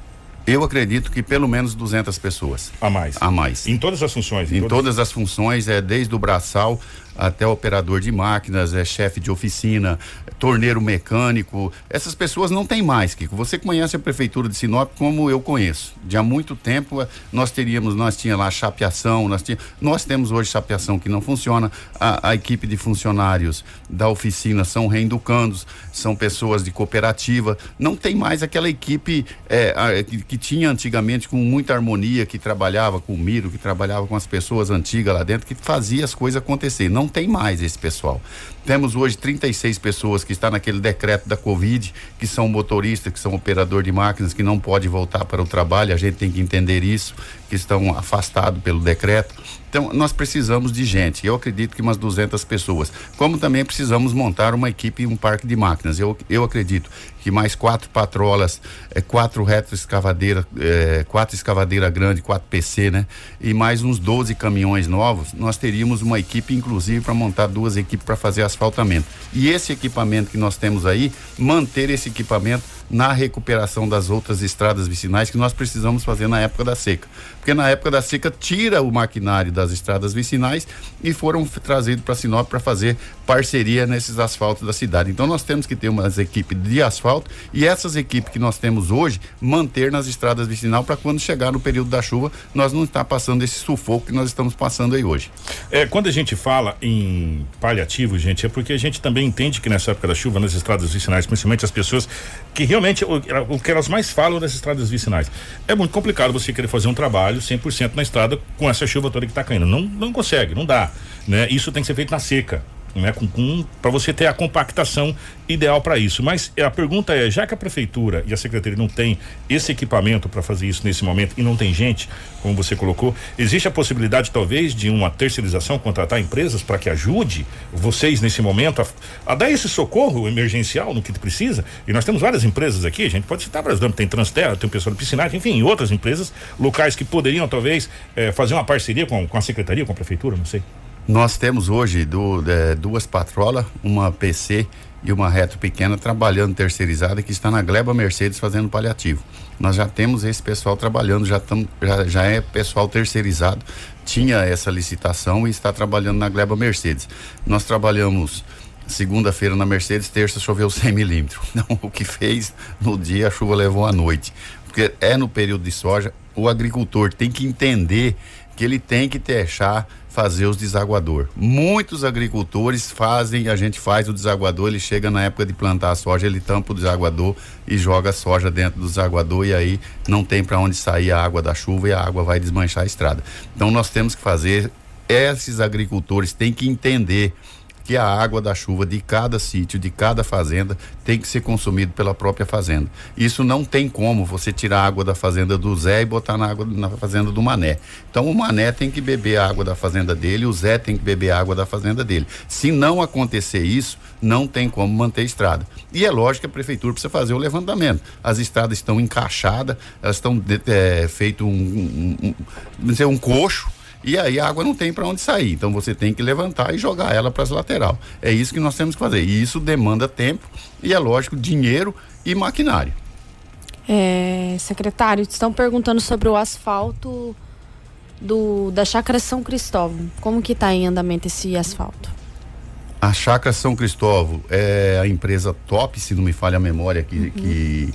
Eu acredito que pelo menos 200 pessoas. A mais. A mais. Em todas as funções. Em, todas... todas as funções, é desde o braçal até operador de máquinas, é chefe de oficina, torneiro mecânico. Essas pessoas não tem mais, Kiko. Você conhece a prefeitura de Sinop como eu conheço. De há muito tempo eh, nós teríamos, nós tinha lá chapeação, nós, tinha, nós temos hoje chapeação que não funciona. A, a equipe de funcionários da oficina são reinducandos, são pessoas de cooperativa. Não tem mais aquela equipe é, a, que, que, tinha antigamente com muita harmonia, que trabalhava com o Miro, que trabalhava com as pessoas antigas lá dentro, que fazia as coisas acontecer. Não tem mais esse pessoal. Temos hoje 36 pessoas que estão naquele decreto da Covid, que são motoristas, que são operador de máquinas, que não pode voltar para o trabalho. A gente tem que entender isso, que estão afastados pelo decreto. Então, nós precisamos de gente. Eu acredito que umas 200 pessoas. Como também precisamos montar uma equipe, um parque de máquinas. Eu, eu acredito que mais quatro patrolas, é, quatro retroescavadeiras, é, quatro escavadeira grande, quatro PC, né? E mais uns 12 caminhões novos, nós teríamos uma equipe, inclusive, para montar duas equipes para fazer asfaltamento. E esse equipamento que nós temos aí, manter esse equipamento na recuperação das outras estradas vicinais que nós precisamos fazer na época da seca. Porque na época da seca tira o maquinário das estradas vicinais e foram trazidos para Sinop para fazer parceria nesses asfaltos da cidade. Então nós temos que ter umas equipes de asfalto e essas equipes que nós temos hoje manter nas estradas vicinal para quando chegar no período da chuva nós não estar tá passando esse sufoco que nós estamos passando aí hoje. É, quando a gente fala em paliativo, gente, é porque a gente também entende que nessa época da chuva nas estradas vicinais, principalmente as pessoas que realmente o, o que elas mais falam das estradas vicinais. É muito complicado você querer fazer um trabalho 100% na estrada com essa chuva toda que está caindo. Não, não consegue, não dá, né? Isso tem que ser feito na seca né, com, com para você ter a compactação ideal para isso. Mas a pergunta é, já que a prefeitura e a secretaria não tem esse equipamento para fazer isso nesse momento e não tem gente, como você colocou, existe a possibilidade talvez de uma terceirização, contratar empresas para que ajude vocês nesse momento a, a, dar esse socorro emergencial no que precisa? E nós temos várias empresas aqui, a gente pode citar, exemplo, tem Transterra, tem o pessoal do Piscinagem, enfim, outras empresas locais que poderiam talvez eh, fazer uma parceria com, com a secretaria, com a prefeitura, não sei. Nós temos hoje do, é, duas patrolas, uma PC e uma reto pequena trabalhando terceirizada que está na Gleba Mercedes fazendo paliativo. Nós já temos esse pessoal trabalhando, já, tam, já, já é pessoal terceirizado, tinha essa licitação e está trabalhando na Gleba Mercedes. Nós trabalhamos segunda-feira na Mercedes, terça choveu 100 milímetros. Não, o que fez no dia a chuva levou à noite. Porque é no período de soja, o agricultor tem que entender que ele tem que deixar fazer os desaguador. Muitos agricultores fazem, a gente faz o desaguador, ele chega na época de plantar a soja, ele tampa o desaguador e joga a soja dentro do desaguador e aí não tem para onde sair a água da chuva e a água vai desmanchar a estrada. Então nós temos que fazer esses agricultores têm que entender que a água da chuva de cada sítio, de cada fazenda, tem que ser consumido pela própria fazenda. Isso não tem como você tirar a água da fazenda do Zé e botar na água na fazenda do Mané. Então o Mané tem que beber a água da fazenda dele, o Zé tem que beber a água da fazenda dele. Se não acontecer isso, não tem como manter a estrada. E é lógico que a prefeitura precisa fazer o levantamento. As estradas estão encaixadas, elas estão é, feito um, um, um, um coxo e aí a água não tem para onde sair. Então você tem que levantar e jogar ela para as lateral. É isso que nós temos que fazer. E isso demanda tempo e é lógico dinheiro e maquinário. É, secretário, estão perguntando sobre o asfalto do da Chácara São Cristóvão. Como que está em andamento esse asfalto? A Chácara São Cristóvão é a empresa top, se não me falha a memória, que, uhum. que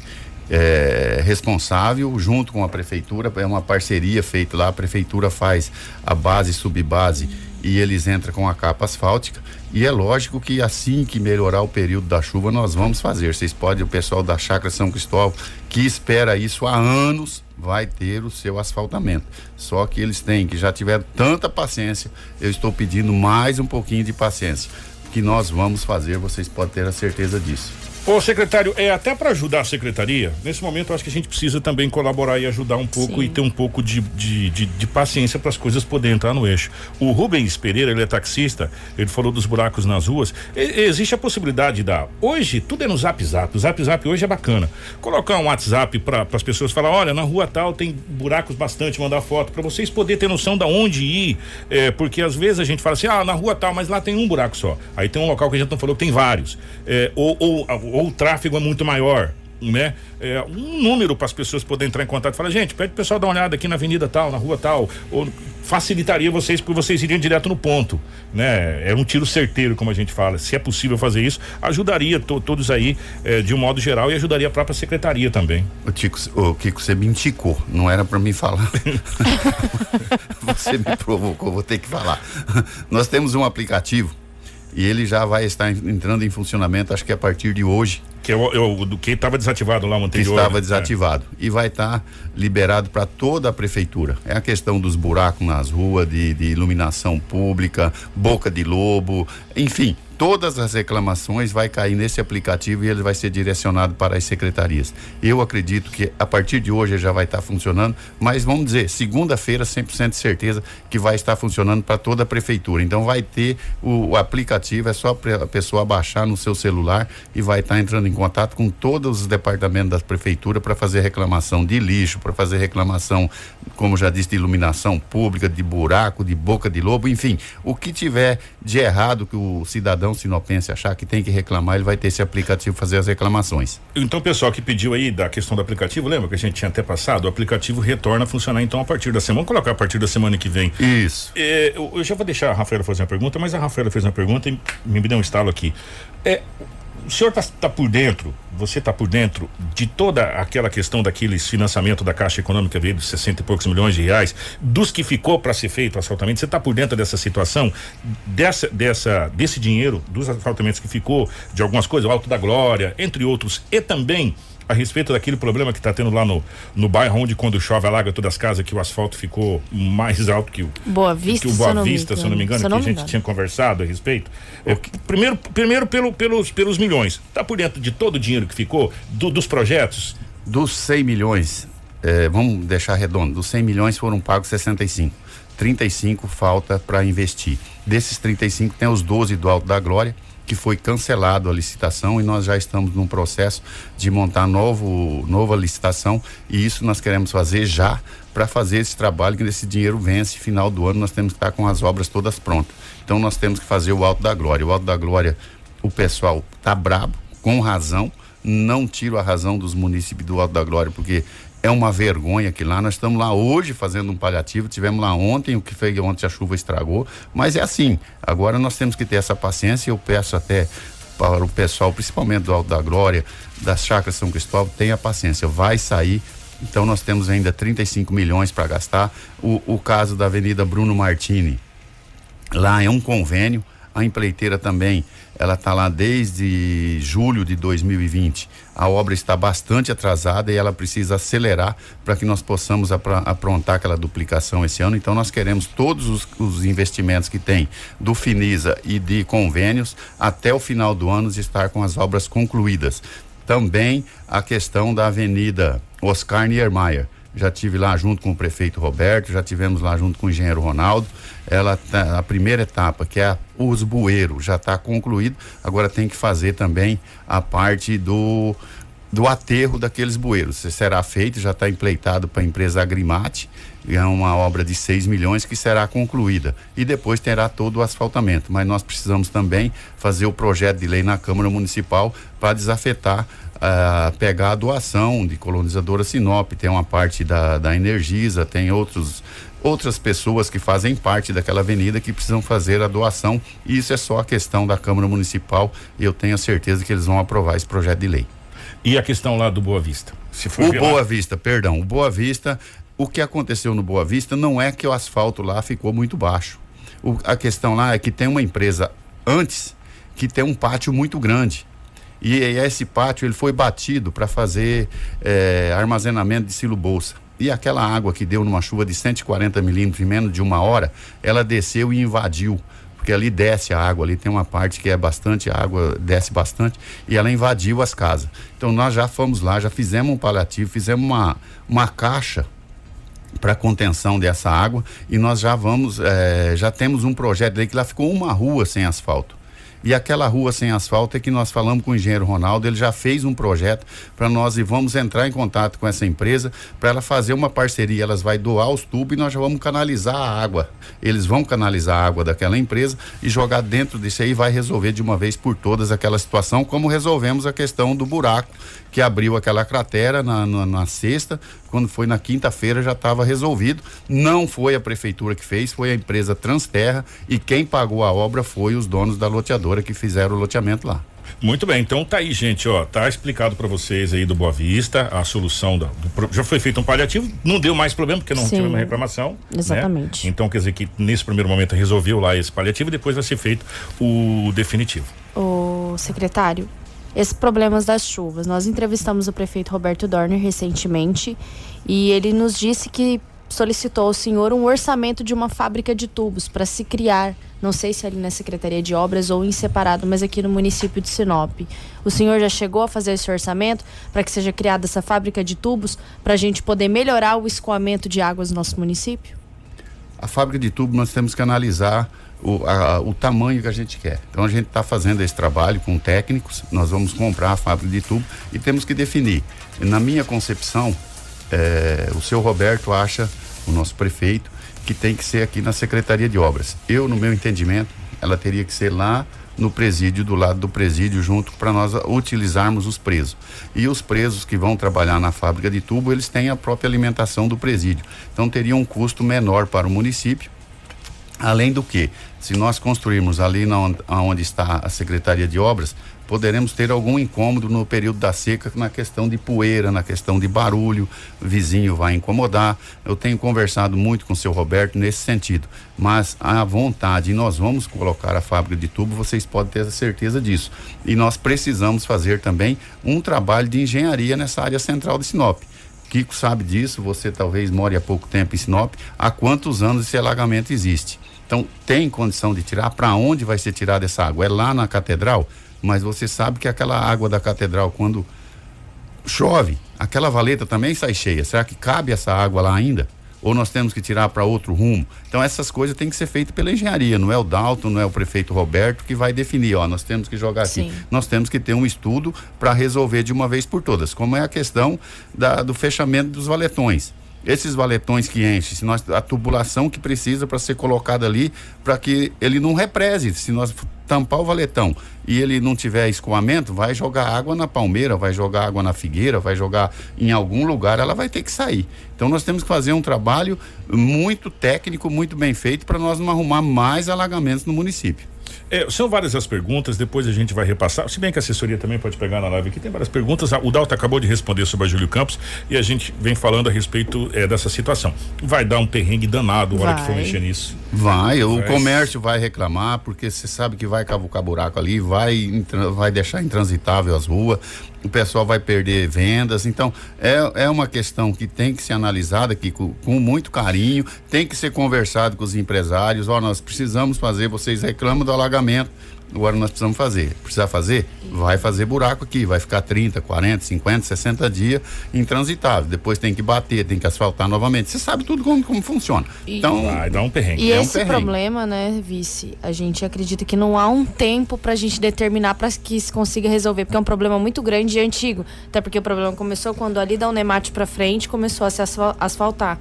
é, responsável junto com a prefeitura, é uma parceria feita lá, a prefeitura faz a base, subbase e eles entram com a capa asfáltica e é lógico que assim que melhorar o período da chuva nós vamos fazer. Vocês podem, o pessoal da Chácara São Cristóvão que espera isso há anos vai ter o seu asfaltamento. Só que eles têm, que já tiveram tanta paciência, eu estou pedindo mais um pouquinho de paciência, que nós vamos fazer, vocês podem ter a certeza disso. Ô secretário, é até para ajudar a secretaria, nesse momento eu acho que a gente precisa também colaborar e ajudar um pouco Sim. e ter um pouco de, de, de, de paciência para as coisas poderem entrar no eixo. O Rubens Pereira, ele é taxista, ele falou dos buracos nas ruas. E- existe a possibilidade da. Hoje, tudo é no zap zap. O zap zap hoje é bacana. Colocar um WhatsApp para as pessoas falar: olha, na rua tal tem buracos bastante, mandar foto, para vocês poderem ter noção da onde ir. É, porque às vezes a gente fala assim: ah, na rua tal, mas lá tem um buraco só. Aí tem um local que a gente não falou que tem vários. É, ou, ou, ou o tráfego é muito maior. Né? É, um número para as pessoas poderem entrar em contato e falar, gente, pede o pessoal dar uma olhada aqui na avenida tal, na rua tal, ou facilitaria vocês porque vocês iriam direto no ponto, né? É um tiro certeiro, como a gente fala. Se é possível fazer isso, ajudaria to- todos aí eh, de um modo geral e ajudaria a própria secretaria também. O Tico, o Kiko, você me indicou, não era para mim falar. você me provocou, vou ter que falar. Nós temos um aplicativo e ele já vai estar en- entrando em funcionamento, acho que a partir de hoje. Que é o, é o do que estava desativado lá o que anterior. estava né? desativado e vai estar liberado para toda a prefeitura. É a questão dos buracos nas ruas, de, de iluminação pública, boca de lobo, enfim, todas as reclamações vai cair nesse aplicativo e ele vai ser direcionado para as secretarias. Eu acredito que a partir de hoje já vai estar funcionando, mas vamos dizer, segunda-feira 100% de certeza que vai estar funcionando para toda a prefeitura. Então vai ter o, o aplicativo, é só a pessoa baixar no seu celular e vai estar entrando em contato com todos os departamentos da prefeitura para fazer reclamação de lixo, para fazer reclamação, como já disse, de iluminação pública, de buraco, de boca de lobo, enfim, o que tiver de errado que o cidadão sinopense achar que tem que reclamar, ele vai ter esse aplicativo fazer as reclamações. Então, o pessoal que pediu aí da questão do aplicativo, lembra que a gente tinha até passado? O aplicativo retorna a funcionar então a partir da semana. Vamos colocar a partir da semana que vem. Isso. É, eu, eu já vou deixar a Rafaela fazer uma pergunta, mas a Rafaela fez uma pergunta e me deu um estalo aqui. É, o senhor está por dentro, você está por dentro de toda aquela questão daqueles financiamento da Caixa Econômica veio de 60 e poucos milhões de reais, dos que ficou para ser feito o asfaltamento, você está por dentro dessa situação, dessa, dessa, desse dinheiro, dos asfaltamentos que ficou, de algumas coisas, o Alto da Glória, entre outros, e também a respeito daquele problema que está tendo lá no, no bairro onde quando chove alaga todas as casas que o asfalto ficou mais alto que o Boa Vista, que o se Boa eu não me Vista, se eu não me engano, Se eu que a gente engano. tinha conversado a respeito. É, primeiro, primeiro pelo, pelos, pelos milhões. Tá por dentro de todo o dinheiro que ficou, do- dos projetos? Dos 100 milhões, eh, vamos deixar redondo, dos 100 milhões foram pagos 65. 35 falta para investir. Desses 35 tem os 12 do Alto da Glória, que foi cancelado a licitação e nós já estamos num processo de montar novo, nova licitação e isso nós queremos fazer já para fazer esse trabalho que esse dinheiro vence final do ano nós temos que estar com as obras todas prontas. Então nós temos que fazer o Alto da Glória. O Alto da Glória, o pessoal tá brabo, com razão, não tiro a razão dos municípios do Alto da Glória, porque é uma vergonha que lá nós estamos lá hoje fazendo um paliativo, tivemos lá ontem, o que foi ontem a chuva estragou, mas é assim, agora nós temos que ter essa paciência eu peço até para o pessoal, principalmente do Alto da Glória, das Chacras São Cristóvão, tenha paciência, vai sair. Então nós temos ainda 35 milhões para gastar. O, o caso da Avenida Bruno Martini, lá é um convênio. A empreiteira também, ela está lá desde julho de 2020. A obra está bastante atrasada e ela precisa acelerar para que nós possamos aprontar aquela duplicação esse ano. Então, nós queremos todos os, os investimentos que tem do Finisa e de convênios até o final do ano estar com as obras concluídas. Também a questão da Avenida Oscar Niemeyer já tive lá junto com o prefeito Roberto, já tivemos lá junto com o engenheiro Ronaldo. Ela tá- a primeira etapa, que é os bueiros, já está concluído. Agora tem que fazer também a parte do do aterro daqueles bueiros. Será feito, já está empleitado para a empresa Agrimate, é uma obra de 6 milhões que será concluída. E depois terá todo o asfaltamento. Mas nós precisamos também fazer o projeto de lei na Câmara Municipal para desafetar ah, pegar a doação de colonizadora Sinop, tem uma parte da, da Energisa, tem outros outras pessoas que fazem parte daquela avenida que precisam fazer a doação. E isso é só a questão da Câmara Municipal e eu tenho a certeza que eles vão aprovar esse projeto de lei. E a questão lá do Boa Vista? Se for O lá- Boa Vista, perdão, o Boa Vista, o que aconteceu no Boa Vista não é que o asfalto lá ficou muito baixo. O- a questão lá é que tem uma empresa antes que tem um pátio muito grande. E, e esse pátio ele foi batido para fazer eh, armazenamento de silo bolsa. E aquela água que deu numa chuva de 140 milímetros em menos de uma hora, ela desceu e invadiu porque ali desce a água, ali tem uma parte que é bastante água, desce bastante, e ela invadiu as casas. Então nós já fomos lá, já fizemos um paliativo, fizemos uma, uma caixa para contenção dessa água e nós já vamos, eh, já temos um projeto aí que lá ficou uma rua sem asfalto. E aquela rua sem asfalto é que nós falamos com o engenheiro Ronaldo, ele já fez um projeto para nós e vamos entrar em contato com essa empresa para ela fazer uma parceria. Elas vai doar os tubos e nós já vamos canalizar a água. Eles vão canalizar a água daquela empresa e jogar dentro disso aí vai resolver de uma vez por todas aquela situação, como resolvemos a questão do buraco que abriu aquela cratera na, na, na sexta, quando foi na quinta-feira já estava resolvido. Não foi a prefeitura que fez, foi a empresa Transterra e quem pagou a obra foi os donos da loteadora que fizeram o loteamento lá. Muito bem, então tá aí, gente, ó, tá explicado para vocês aí do Boa Vista a solução da, do, já foi feito um paliativo, não deu mais problema porque não Sim. teve uma reclamação. né? Exatamente. Então quer dizer que nesse primeiro momento resolveu lá esse paliativo e depois vai ser feito o definitivo. O secretário, esses problemas das chuvas. Nós entrevistamos o prefeito Roberto Dorner recentemente e ele nos disse que solicitou ao senhor um orçamento de uma fábrica de tubos para se criar, não sei se ali na Secretaria de Obras ou em separado, mas aqui no município de Sinop. O senhor já chegou a fazer esse orçamento para que seja criada essa fábrica de tubos para a gente poder melhorar o escoamento de águas no nosso município? A fábrica de tubo nós temos que analisar o, a- o tamanho que a gente quer. Então a gente está fazendo esse trabalho com técnicos, nós vamos comprar a fábrica de tubo e temos que definir. Na minha concepção, eh, o seu Roberto acha, o nosso prefeito, que tem que ser aqui na Secretaria de Obras. Eu, no meu entendimento, ela teria que ser lá no presídio, do lado do presídio, junto para nós utilizarmos os presos. E os presos que vão trabalhar na fábrica de tubo, eles têm a própria alimentação do presídio. Então teria um custo menor para o município Além do que, se nós construirmos ali onde, aonde está a Secretaria de Obras, poderemos ter algum incômodo no período da seca na questão de poeira, na questão de barulho, o vizinho vai incomodar. Eu tenho conversado muito com o seu Roberto nesse sentido, mas a vontade, nós vamos colocar a fábrica de tubo, vocês podem ter a certeza disso. E nós precisamos fazer também um trabalho de engenharia nessa área central de Sinop. Kiko sabe disso, você talvez more há pouco tempo em Sinop. Há quantos anos esse alagamento existe? Então, tem condição de tirar? Para onde vai ser tirada essa água? É lá na catedral? Mas você sabe que aquela água da catedral, quando chove, aquela valeta também sai cheia. Será que cabe essa água lá ainda? Ou nós temos que tirar para outro rumo? Então essas coisas têm que ser feitas pela engenharia, não é o Dalton, não é o prefeito Roberto que vai definir, ó, nós temos que jogar aqui. Sim. Nós temos que ter um estudo para resolver de uma vez por todas, como é a questão da- do fechamento dos valetões. Esses valetões que enchem, se nós, a tubulação que precisa para ser colocada ali, para que ele não represe. Se nós tampar o valetão e ele não tiver escoamento, vai jogar água na palmeira, vai jogar água na figueira, vai jogar em algum lugar, ela vai ter que sair. Então nós temos que fazer um trabalho muito técnico, muito bem feito, para nós não arrumar mais alagamentos no município. É, são várias as perguntas, depois a gente vai repassar. Se bem que a assessoria também pode pegar na live aqui, tem várias perguntas. Ah, O Dalton acabou de responder sobre a Júlio Campos e a gente vem falando a respeito eh, dessa situação. Vai dar um perrengue danado a hora que for mexer nisso. Vai, o comércio vai reclamar, porque você sabe que vai cavucar buraco ali, vai, vai deixar intransitável as ruas, o pessoal vai perder vendas. Então, é, é uma questão que tem que ser analisada aqui com, com muito carinho, tem que ser conversado com os empresários. Ó, nós precisamos fazer, vocês reclamam do alagamento. Agora nós precisamos fazer. Precisar fazer? Vai fazer buraco aqui, vai ficar 30, 40, 50, 60 dias intransitável. Depois tem que bater, tem que asfaltar novamente. Você sabe tudo como, como funciona. E- Então, Vai dar um perrengue. E É um esse perrengue. problema, né, vice, a gente acredita que não há um tempo pra gente determinar para que se consiga resolver, porque é um problema muito grande e antigo. Até porque o problema começou quando ali da Unemate pra frente começou a se asfal- asfaltar.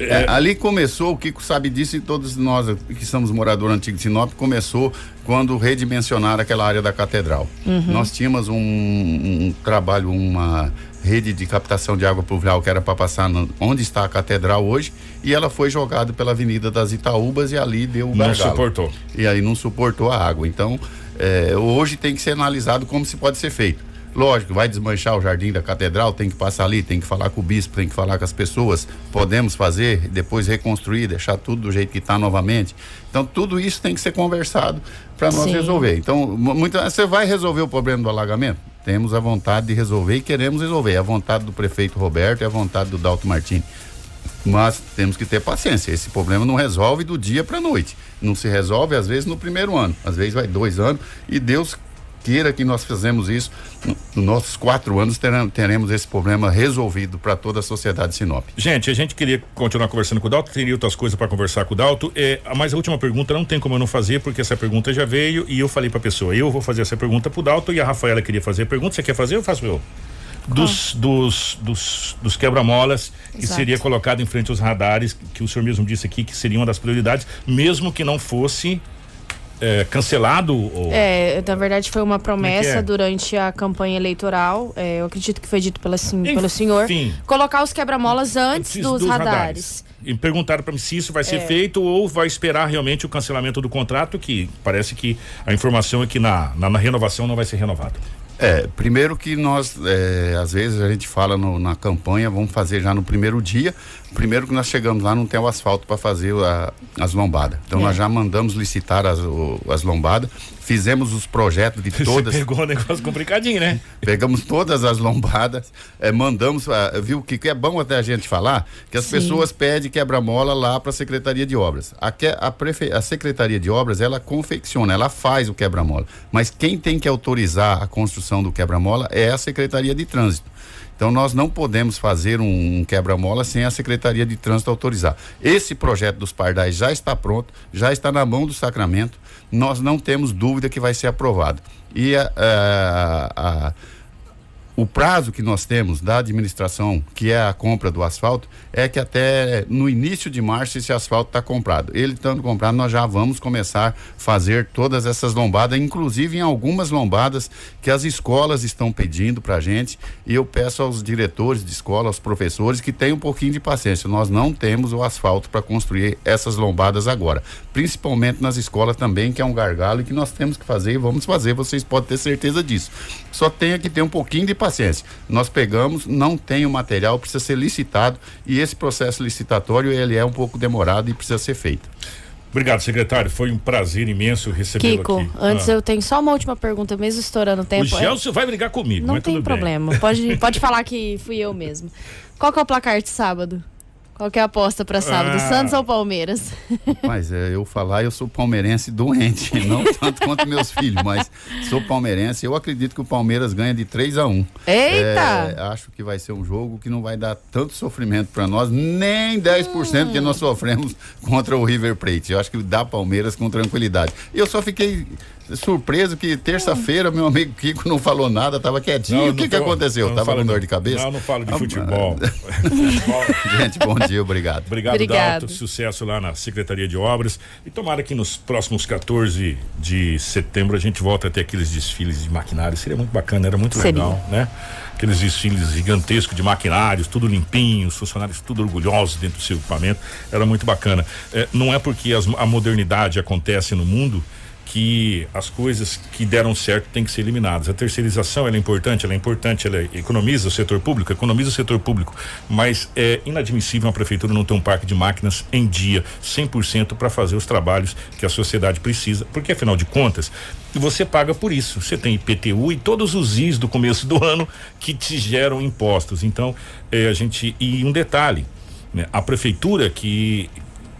É, ali começou, o Kiko sabe disso e todos nós que somos moradores antigos de Sinop, começou quando redimensionaram aquela área da catedral. Nós tínhamos um, um trabalho, uma rede de captação de água pluvial que era para passar no- onde está a catedral hoje e ela foi jogada pela Avenida das Itaúbas e ali deu o Não gargalo. suportou. E aí não suportou a água. Então, é, hoje tem que ser analisado como se pode ser feito. Lógico, vai desmanchar o jardim da catedral, tem que passar ali, tem que falar com o bispo, tem que falar com as pessoas. Podemos fazer, depois reconstruir, deixar tudo do jeito que está novamente. Então, tudo isso tem que ser conversado para nós Sim. resolver. Então, mu- muita, você vai resolver o problema do alagamento? Temos a vontade de resolver e queremos resolver. É a vontade do prefeito Roberto, é a vontade do Dalto Martins. Mas temos que ter paciência. Esse problema não resolve do dia para noite. Não se resolve, às vezes, no primeiro ano. Às vezes vai dois anos. E Deus queira que nós fizemos isso, nos nossos quatro anos teremos esse problema resolvido para toda a sociedade de Sinop. Gente, a gente queria continuar conversando com o Dalto, teria outras coisas para conversar com o Dalto, é, mas a última pergunta não tem como eu não fazer, porque essa pergunta já veio e eu falei para a pessoa, eu vou fazer essa pergunta pro Dalto e a Rafaela queria fazer a pergunta, você quer fazer? Eu faço eu. Dos, dos, dos, dos quebra-molas que Exato. seria colocado em frente aos radares, que o senhor mesmo disse aqui que seria uma das prioridades, mesmo que não fosse é, cancelado ou É, na verdade foi uma promessa é? durante a campanha eleitoral. é, eu acredito que foi dito pela, sen- pelo senhor. Enfim. Colocar os quebra-molas antes, Antes dos, radares. E perguntaram para mim se isso vai ser É. feito ou vai esperar realmente o cancelamento do contrato, que parece que a informação é que na, na, na renovação não vai ser renovado. É, primeiro que nós, é, às vezes a gente fala no- na campanha, vamos fazer já no primeiro dia. Primeiro que nós chegamos lá, não tem o asfalto para fazer a- as lombadas. Então É. nós já mandamos licitar as, o- as lombadas, fizemos os projetos de todas. Você pegou um negócio complicadinho, né? Pegamos todas as lombadas, eh, mandamos, ah, viu que, que é bom até a gente falar, que as Sim. pessoas pedem quebra-mola lá para a Secretaria de Obras. A, que- a, prefe- a Secretaria de Obras, ela confecciona, ela faz o quebra-mola. Mas quem tem que autorizar a construção do quebra-mola é a Secretaria de Trânsito. Então nós não podemos fazer um, um quebra-mola sem a Secretaria de Trânsito autorizar. Esse projeto dos pardais já está pronto, já está na mão do Sacramento. Nós não temos dúvida que vai ser aprovado. E a- a- a- o prazo que nós temos da administração, que é a compra do asfalto, é que até no início de março esse asfalto está comprado. Ele estando comprado, nós já vamos começar a fazer todas essas lombadas, inclusive em algumas lombadas que as escolas estão pedindo para a gente. E eu peço aos diretores de escola, aos professores, que tenham um pouquinho de paciência. Nós não temos o asfalto para construir essas lombadas agora. Principalmente nas escolas também, que é um gargalo e que nós temos que fazer e vamos fazer, vocês podem ter certeza disso. Só tenha que ter um pouquinho de paciência. Nós pegamos, não tem o material, precisa ser licitado e esse processo licitatório ele é um pouco demorado e precisa ser feito. Obrigado, secretário. Foi um prazer imenso recebê-lo Kiko, aqui. antes Ah. eu tenho só uma última pergunta, mesmo estourando o tempo. O É- Gelson vai brigar comigo, Não mas tem tudo bem. problema. Pode, pode falar que fui eu mesmo. Qual que é o placar de sábado? Qual que é a aposta pra sábado? Ah. Santos ou Palmeiras? Mas é, eu falar, eu sou palmeirense doente, não tanto quanto meus filhos, mas sou palmeirense. Eu acredito que o Palmeiras ganha de 3 a 1 Eita! É, acho que vai ser um jogo que não vai dar tanto sofrimento para nós, nem 10% que nós sofremos contra o River Plate. Eu acho que dá Palmeiras com tranquilidade. Eu só fiquei surpreso que terça-feira meu amigo Kiko não falou nada, tava quietinho. Não, o que não que tô- aconteceu? não Tava com dor de cabeça? Não, não falo de Ah, futebol. Gente, bom dia, obrigado. Obrigado, Obrigado. Dalto. Sucesso lá na Secretaria de Obras. E tomara que nos próximos 14 de setembro a gente volta a ter aqueles desfiles de maquinários. Seria muito bacana, era muito Seria. legal, né? Aqueles desfiles gigantescos de maquinários, tudo limpinho, os funcionários tudo orgulhosos dentro do seu equipamento. Era muito bacana. É, não é porque as- a modernidade acontece no mundo que as coisas que deram certo têm que ser eliminadas. A terceirização é importante, ela é importante, ela economiza o setor público, economiza o setor público, mas é inadmissível uma prefeitura não ter um parque de máquinas em dia, 100% para fazer os trabalhos que a sociedade precisa, porque afinal de contas, você paga por isso. Você tem IPTU e todos os IS do começo do ano que te geram impostos. Então, eh, a gente e um detalhe, né? A prefeitura que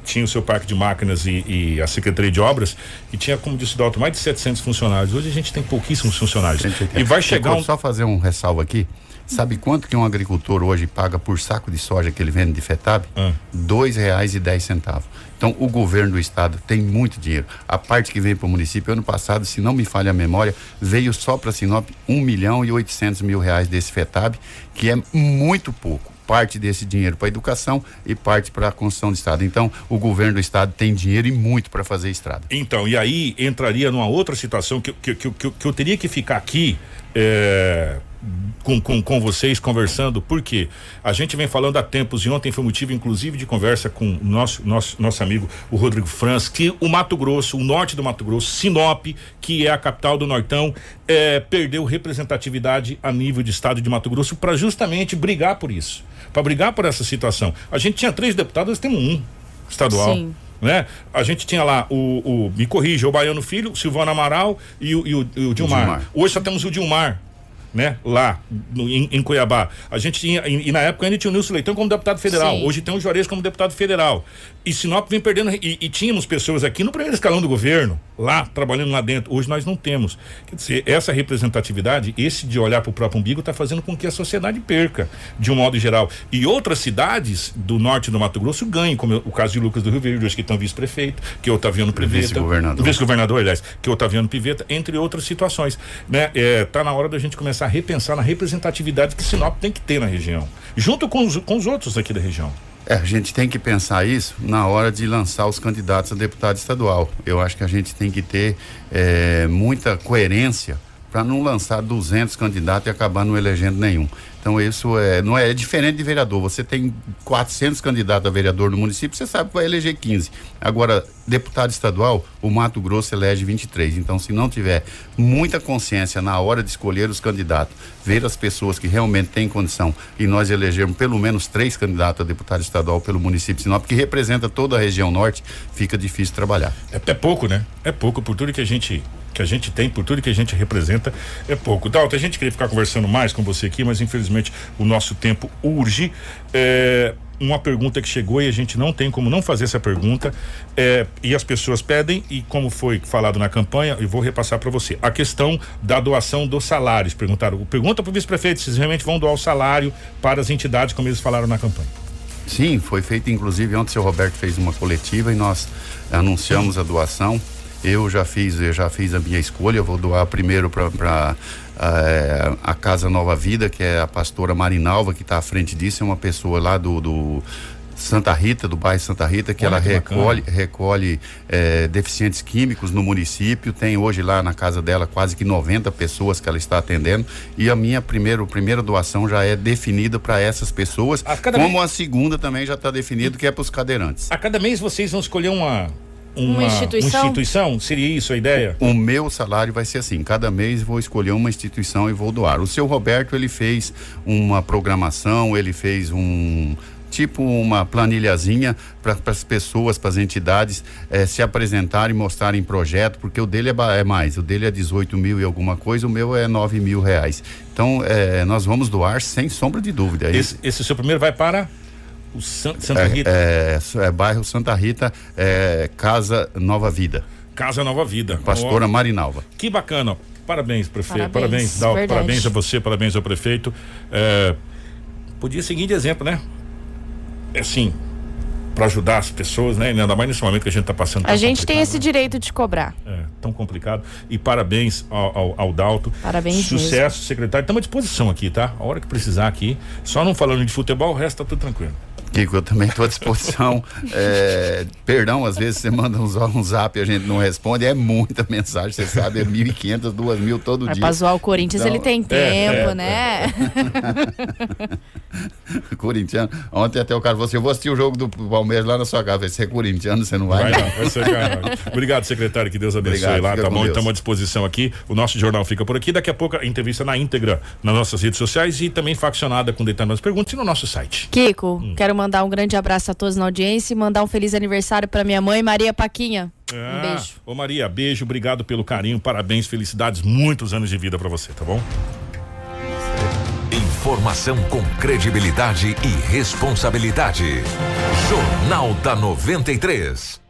tinha o seu parque de máquinas e, e a Secretaria de Obras, e tinha, como disse o Dalton, mais de 700 funcionários. Hoje a gente tem pouquíssimos funcionários. E vai chegar um. Só fazer um ressalvo aqui. Sabe quanto que um agricultor hoje paga por saco de soja que ele vende de FETAB? Ah. Dois reais e dez centavos. Então o governo do estado tem muito dinheiro. A parte que veio para o município ano passado, se não me falha a memória, veio só para Sinop um milhão e oitocentos mil reais desse FETAB, que é muito pouco. Parte desse dinheiro para educação e parte para a construção do estado. Então o governo do estado tem dinheiro e muito para fazer estrada. Então, e aí entraria numa outra situação que, que, que, que eu teria que ficar aqui é, com, com, com vocês conversando, porque a gente vem falando há tempos e ontem foi motivo, inclusive, de conversa com o nosso, nosso, nosso amigo, o Rodrigo Franz, que o Mato Grosso, o norte do Mato Grosso, Sinop, que é a capital do Nortão, é, perdeu representatividade a nível de estado de Mato Grosso para justamente brigar por isso, para brigar por essa situação. A gente tinha três deputados, nós temos um estadual Sim. né? A gente tinha lá o, o me corrija, o Baiano Filho, o Silvano Amaral e o, e o, e o Dilmar. Dilmar. Hoje só temos o Dilmar. Né? Lá no, em, em, Cuiabá. A gente tinha, e, e, na época ainda tinha o Nilson Leitão como deputado federal. Sim. Hoje tem o Juarez como deputado federal. E Sinop vem perdendo, e, e, tínhamos pessoas aqui no primeiro escalão do governo, lá, trabalhando lá dentro. Hoje nós não temos. Quer dizer, essa representatividade, esse de olhar para o próprio umbigo, está fazendo com que a sociedade perca, de um modo geral. E outras cidades do norte do Mato Grosso ganhem, como o caso de Lucas do Rio Verde, hoje que estão vice-prefeito, que é Otaviano Piveta. Vice-governador. Vice-governador, aliás, que é Otaviano Piveta, entre outras situações. Né? É, tá na hora da gente começar a repensar na representatividade que Sinop tem que ter na região, junto com os, com os outros aqui da região. É, a gente tem que pensar isso na hora de lançar os candidatos a deputado estadual. Eu acho que a gente tem que ter é, muita coerência para não lançar 200 candidatos e acabar não elegendo nenhum. Então isso é, não é, é, diferente de vereador. Você tem 400 candidatos a vereador no município, você sabe que vai eleger 15. Agora, deputado estadual, o Mato Grosso elege 23. Então, se não tiver muita consciência na hora de escolher os candidatos, ver as pessoas que realmente têm condição e nós elegermos pelo menos três candidatos a deputado estadual pelo município de Sinop, que representa toda a região norte, fica difícil trabalhar. É, é pouco, né? É pouco por tudo que a gente que a gente tem, por tudo que a gente representa, é pouco. Dalton, a gente queria ficar conversando mais com você aqui, mas infelizmente o nosso tempo urge. É, uma pergunta que chegou e a gente não tem como não fazer essa pergunta. É, e as pessoas pedem e como foi falado na campanha eu vou repassar para você. A questão da doação dos salários perguntaram. Pergunta para o vice-prefeito se realmente vão doar o salário para as entidades como eles falaram na campanha. Sim foi feito inclusive ontem o seu Roberto fez uma coletiva e nós anunciamos a doação eu já fiz, eu já fiz a minha escolha, eu vou doar primeiro para é, a Casa Nova Vida, que é a pastora Marinalva, que está à frente disso, é uma pessoa lá do, do Santa Rita, do bairro Santa Rita, que Olha ela que recolhe, recolhe é, deficientes químicos no município. Tem hoje lá na casa dela quase que 90 pessoas que ela está atendendo. E a minha primeira, primeira doação já é definida para essas pessoas. A como mês... a segunda também já está definido, que é para os cadeirantes. A cada mês vocês vão escolher uma, uma, uma, instituição? uma, instituição? Seria isso a ideia? O, o, meu salário vai ser assim: cada mês vou escolher uma instituição e vou doar. O seu Roberto ele fez uma programação, ele fez um tipo uma planilhazinha para as pessoas, para as entidades eh, se apresentarem, mostrarem projeto, porque o dele é, é, mais, o dele é 18 mil e alguma coisa, o meu é 9 mil reais. Então eh, nós vamos doar sem sombra de dúvida. Esse, esse seu primeiro vai para o San, Santa Rita? É, é, é, bairro Santa Rita, é, Casa Nova Vida. Casa Nova Vida. Pastora oh, Marinalva. Que bacana. Parabéns, prefeito. Parabéns, parabéns, parabéns a você, parabéns ao prefeito. É, podia seguir de exemplo, né? É assim, para ajudar as pessoas, né? Ainda mais nesse momento que a gente está passando. A gente tem esse né? direito de cobrar. É, tão complicado. E parabéns ao, ao, ao Dalto. Parabéns. Sucesso, mesmo. secretário. Estamos à disposição aqui, tá? A hora que precisar aqui. Só não falando de futebol, o resto tá tudo tranquilo. Kiko, eu também estou à disposição. é, perdão, às vezes você manda um, um zap e a gente não responde. É muita mensagem, você sabe, é 1.500, 2.000 todo Mas dia. Para zoar o Corinthians, então, ele tem tempo, é, é, né? É. corintiano. Ontem até o cara falou assim: eu vou assistir o jogo do Palmeiras lá na sua casa. Você é corintiano, você não vai? Vai, não. vai ser, Obrigado, secretário, que Deus abençoe Obrigado, lá, tá bom? Estamos à disposição aqui. O nosso jornal fica por aqui. Daqui a pouco a entrevista na íntegra nas nossas redes sociais e também faccionada com detalhes perguntas e no nosso site. Kiko, hum. quero mandar um grande abraço a todos na audiência e mandar um feliz aniversário para minha mãe, Maria Paquinha. um ah, beijo. Ô Maria, beijo, obrigado pelo carinho, parabéns, felicidades, muitos anos de vida para você, tá bom? Informação com credibilidade e responsabilidade. Jornal da 93.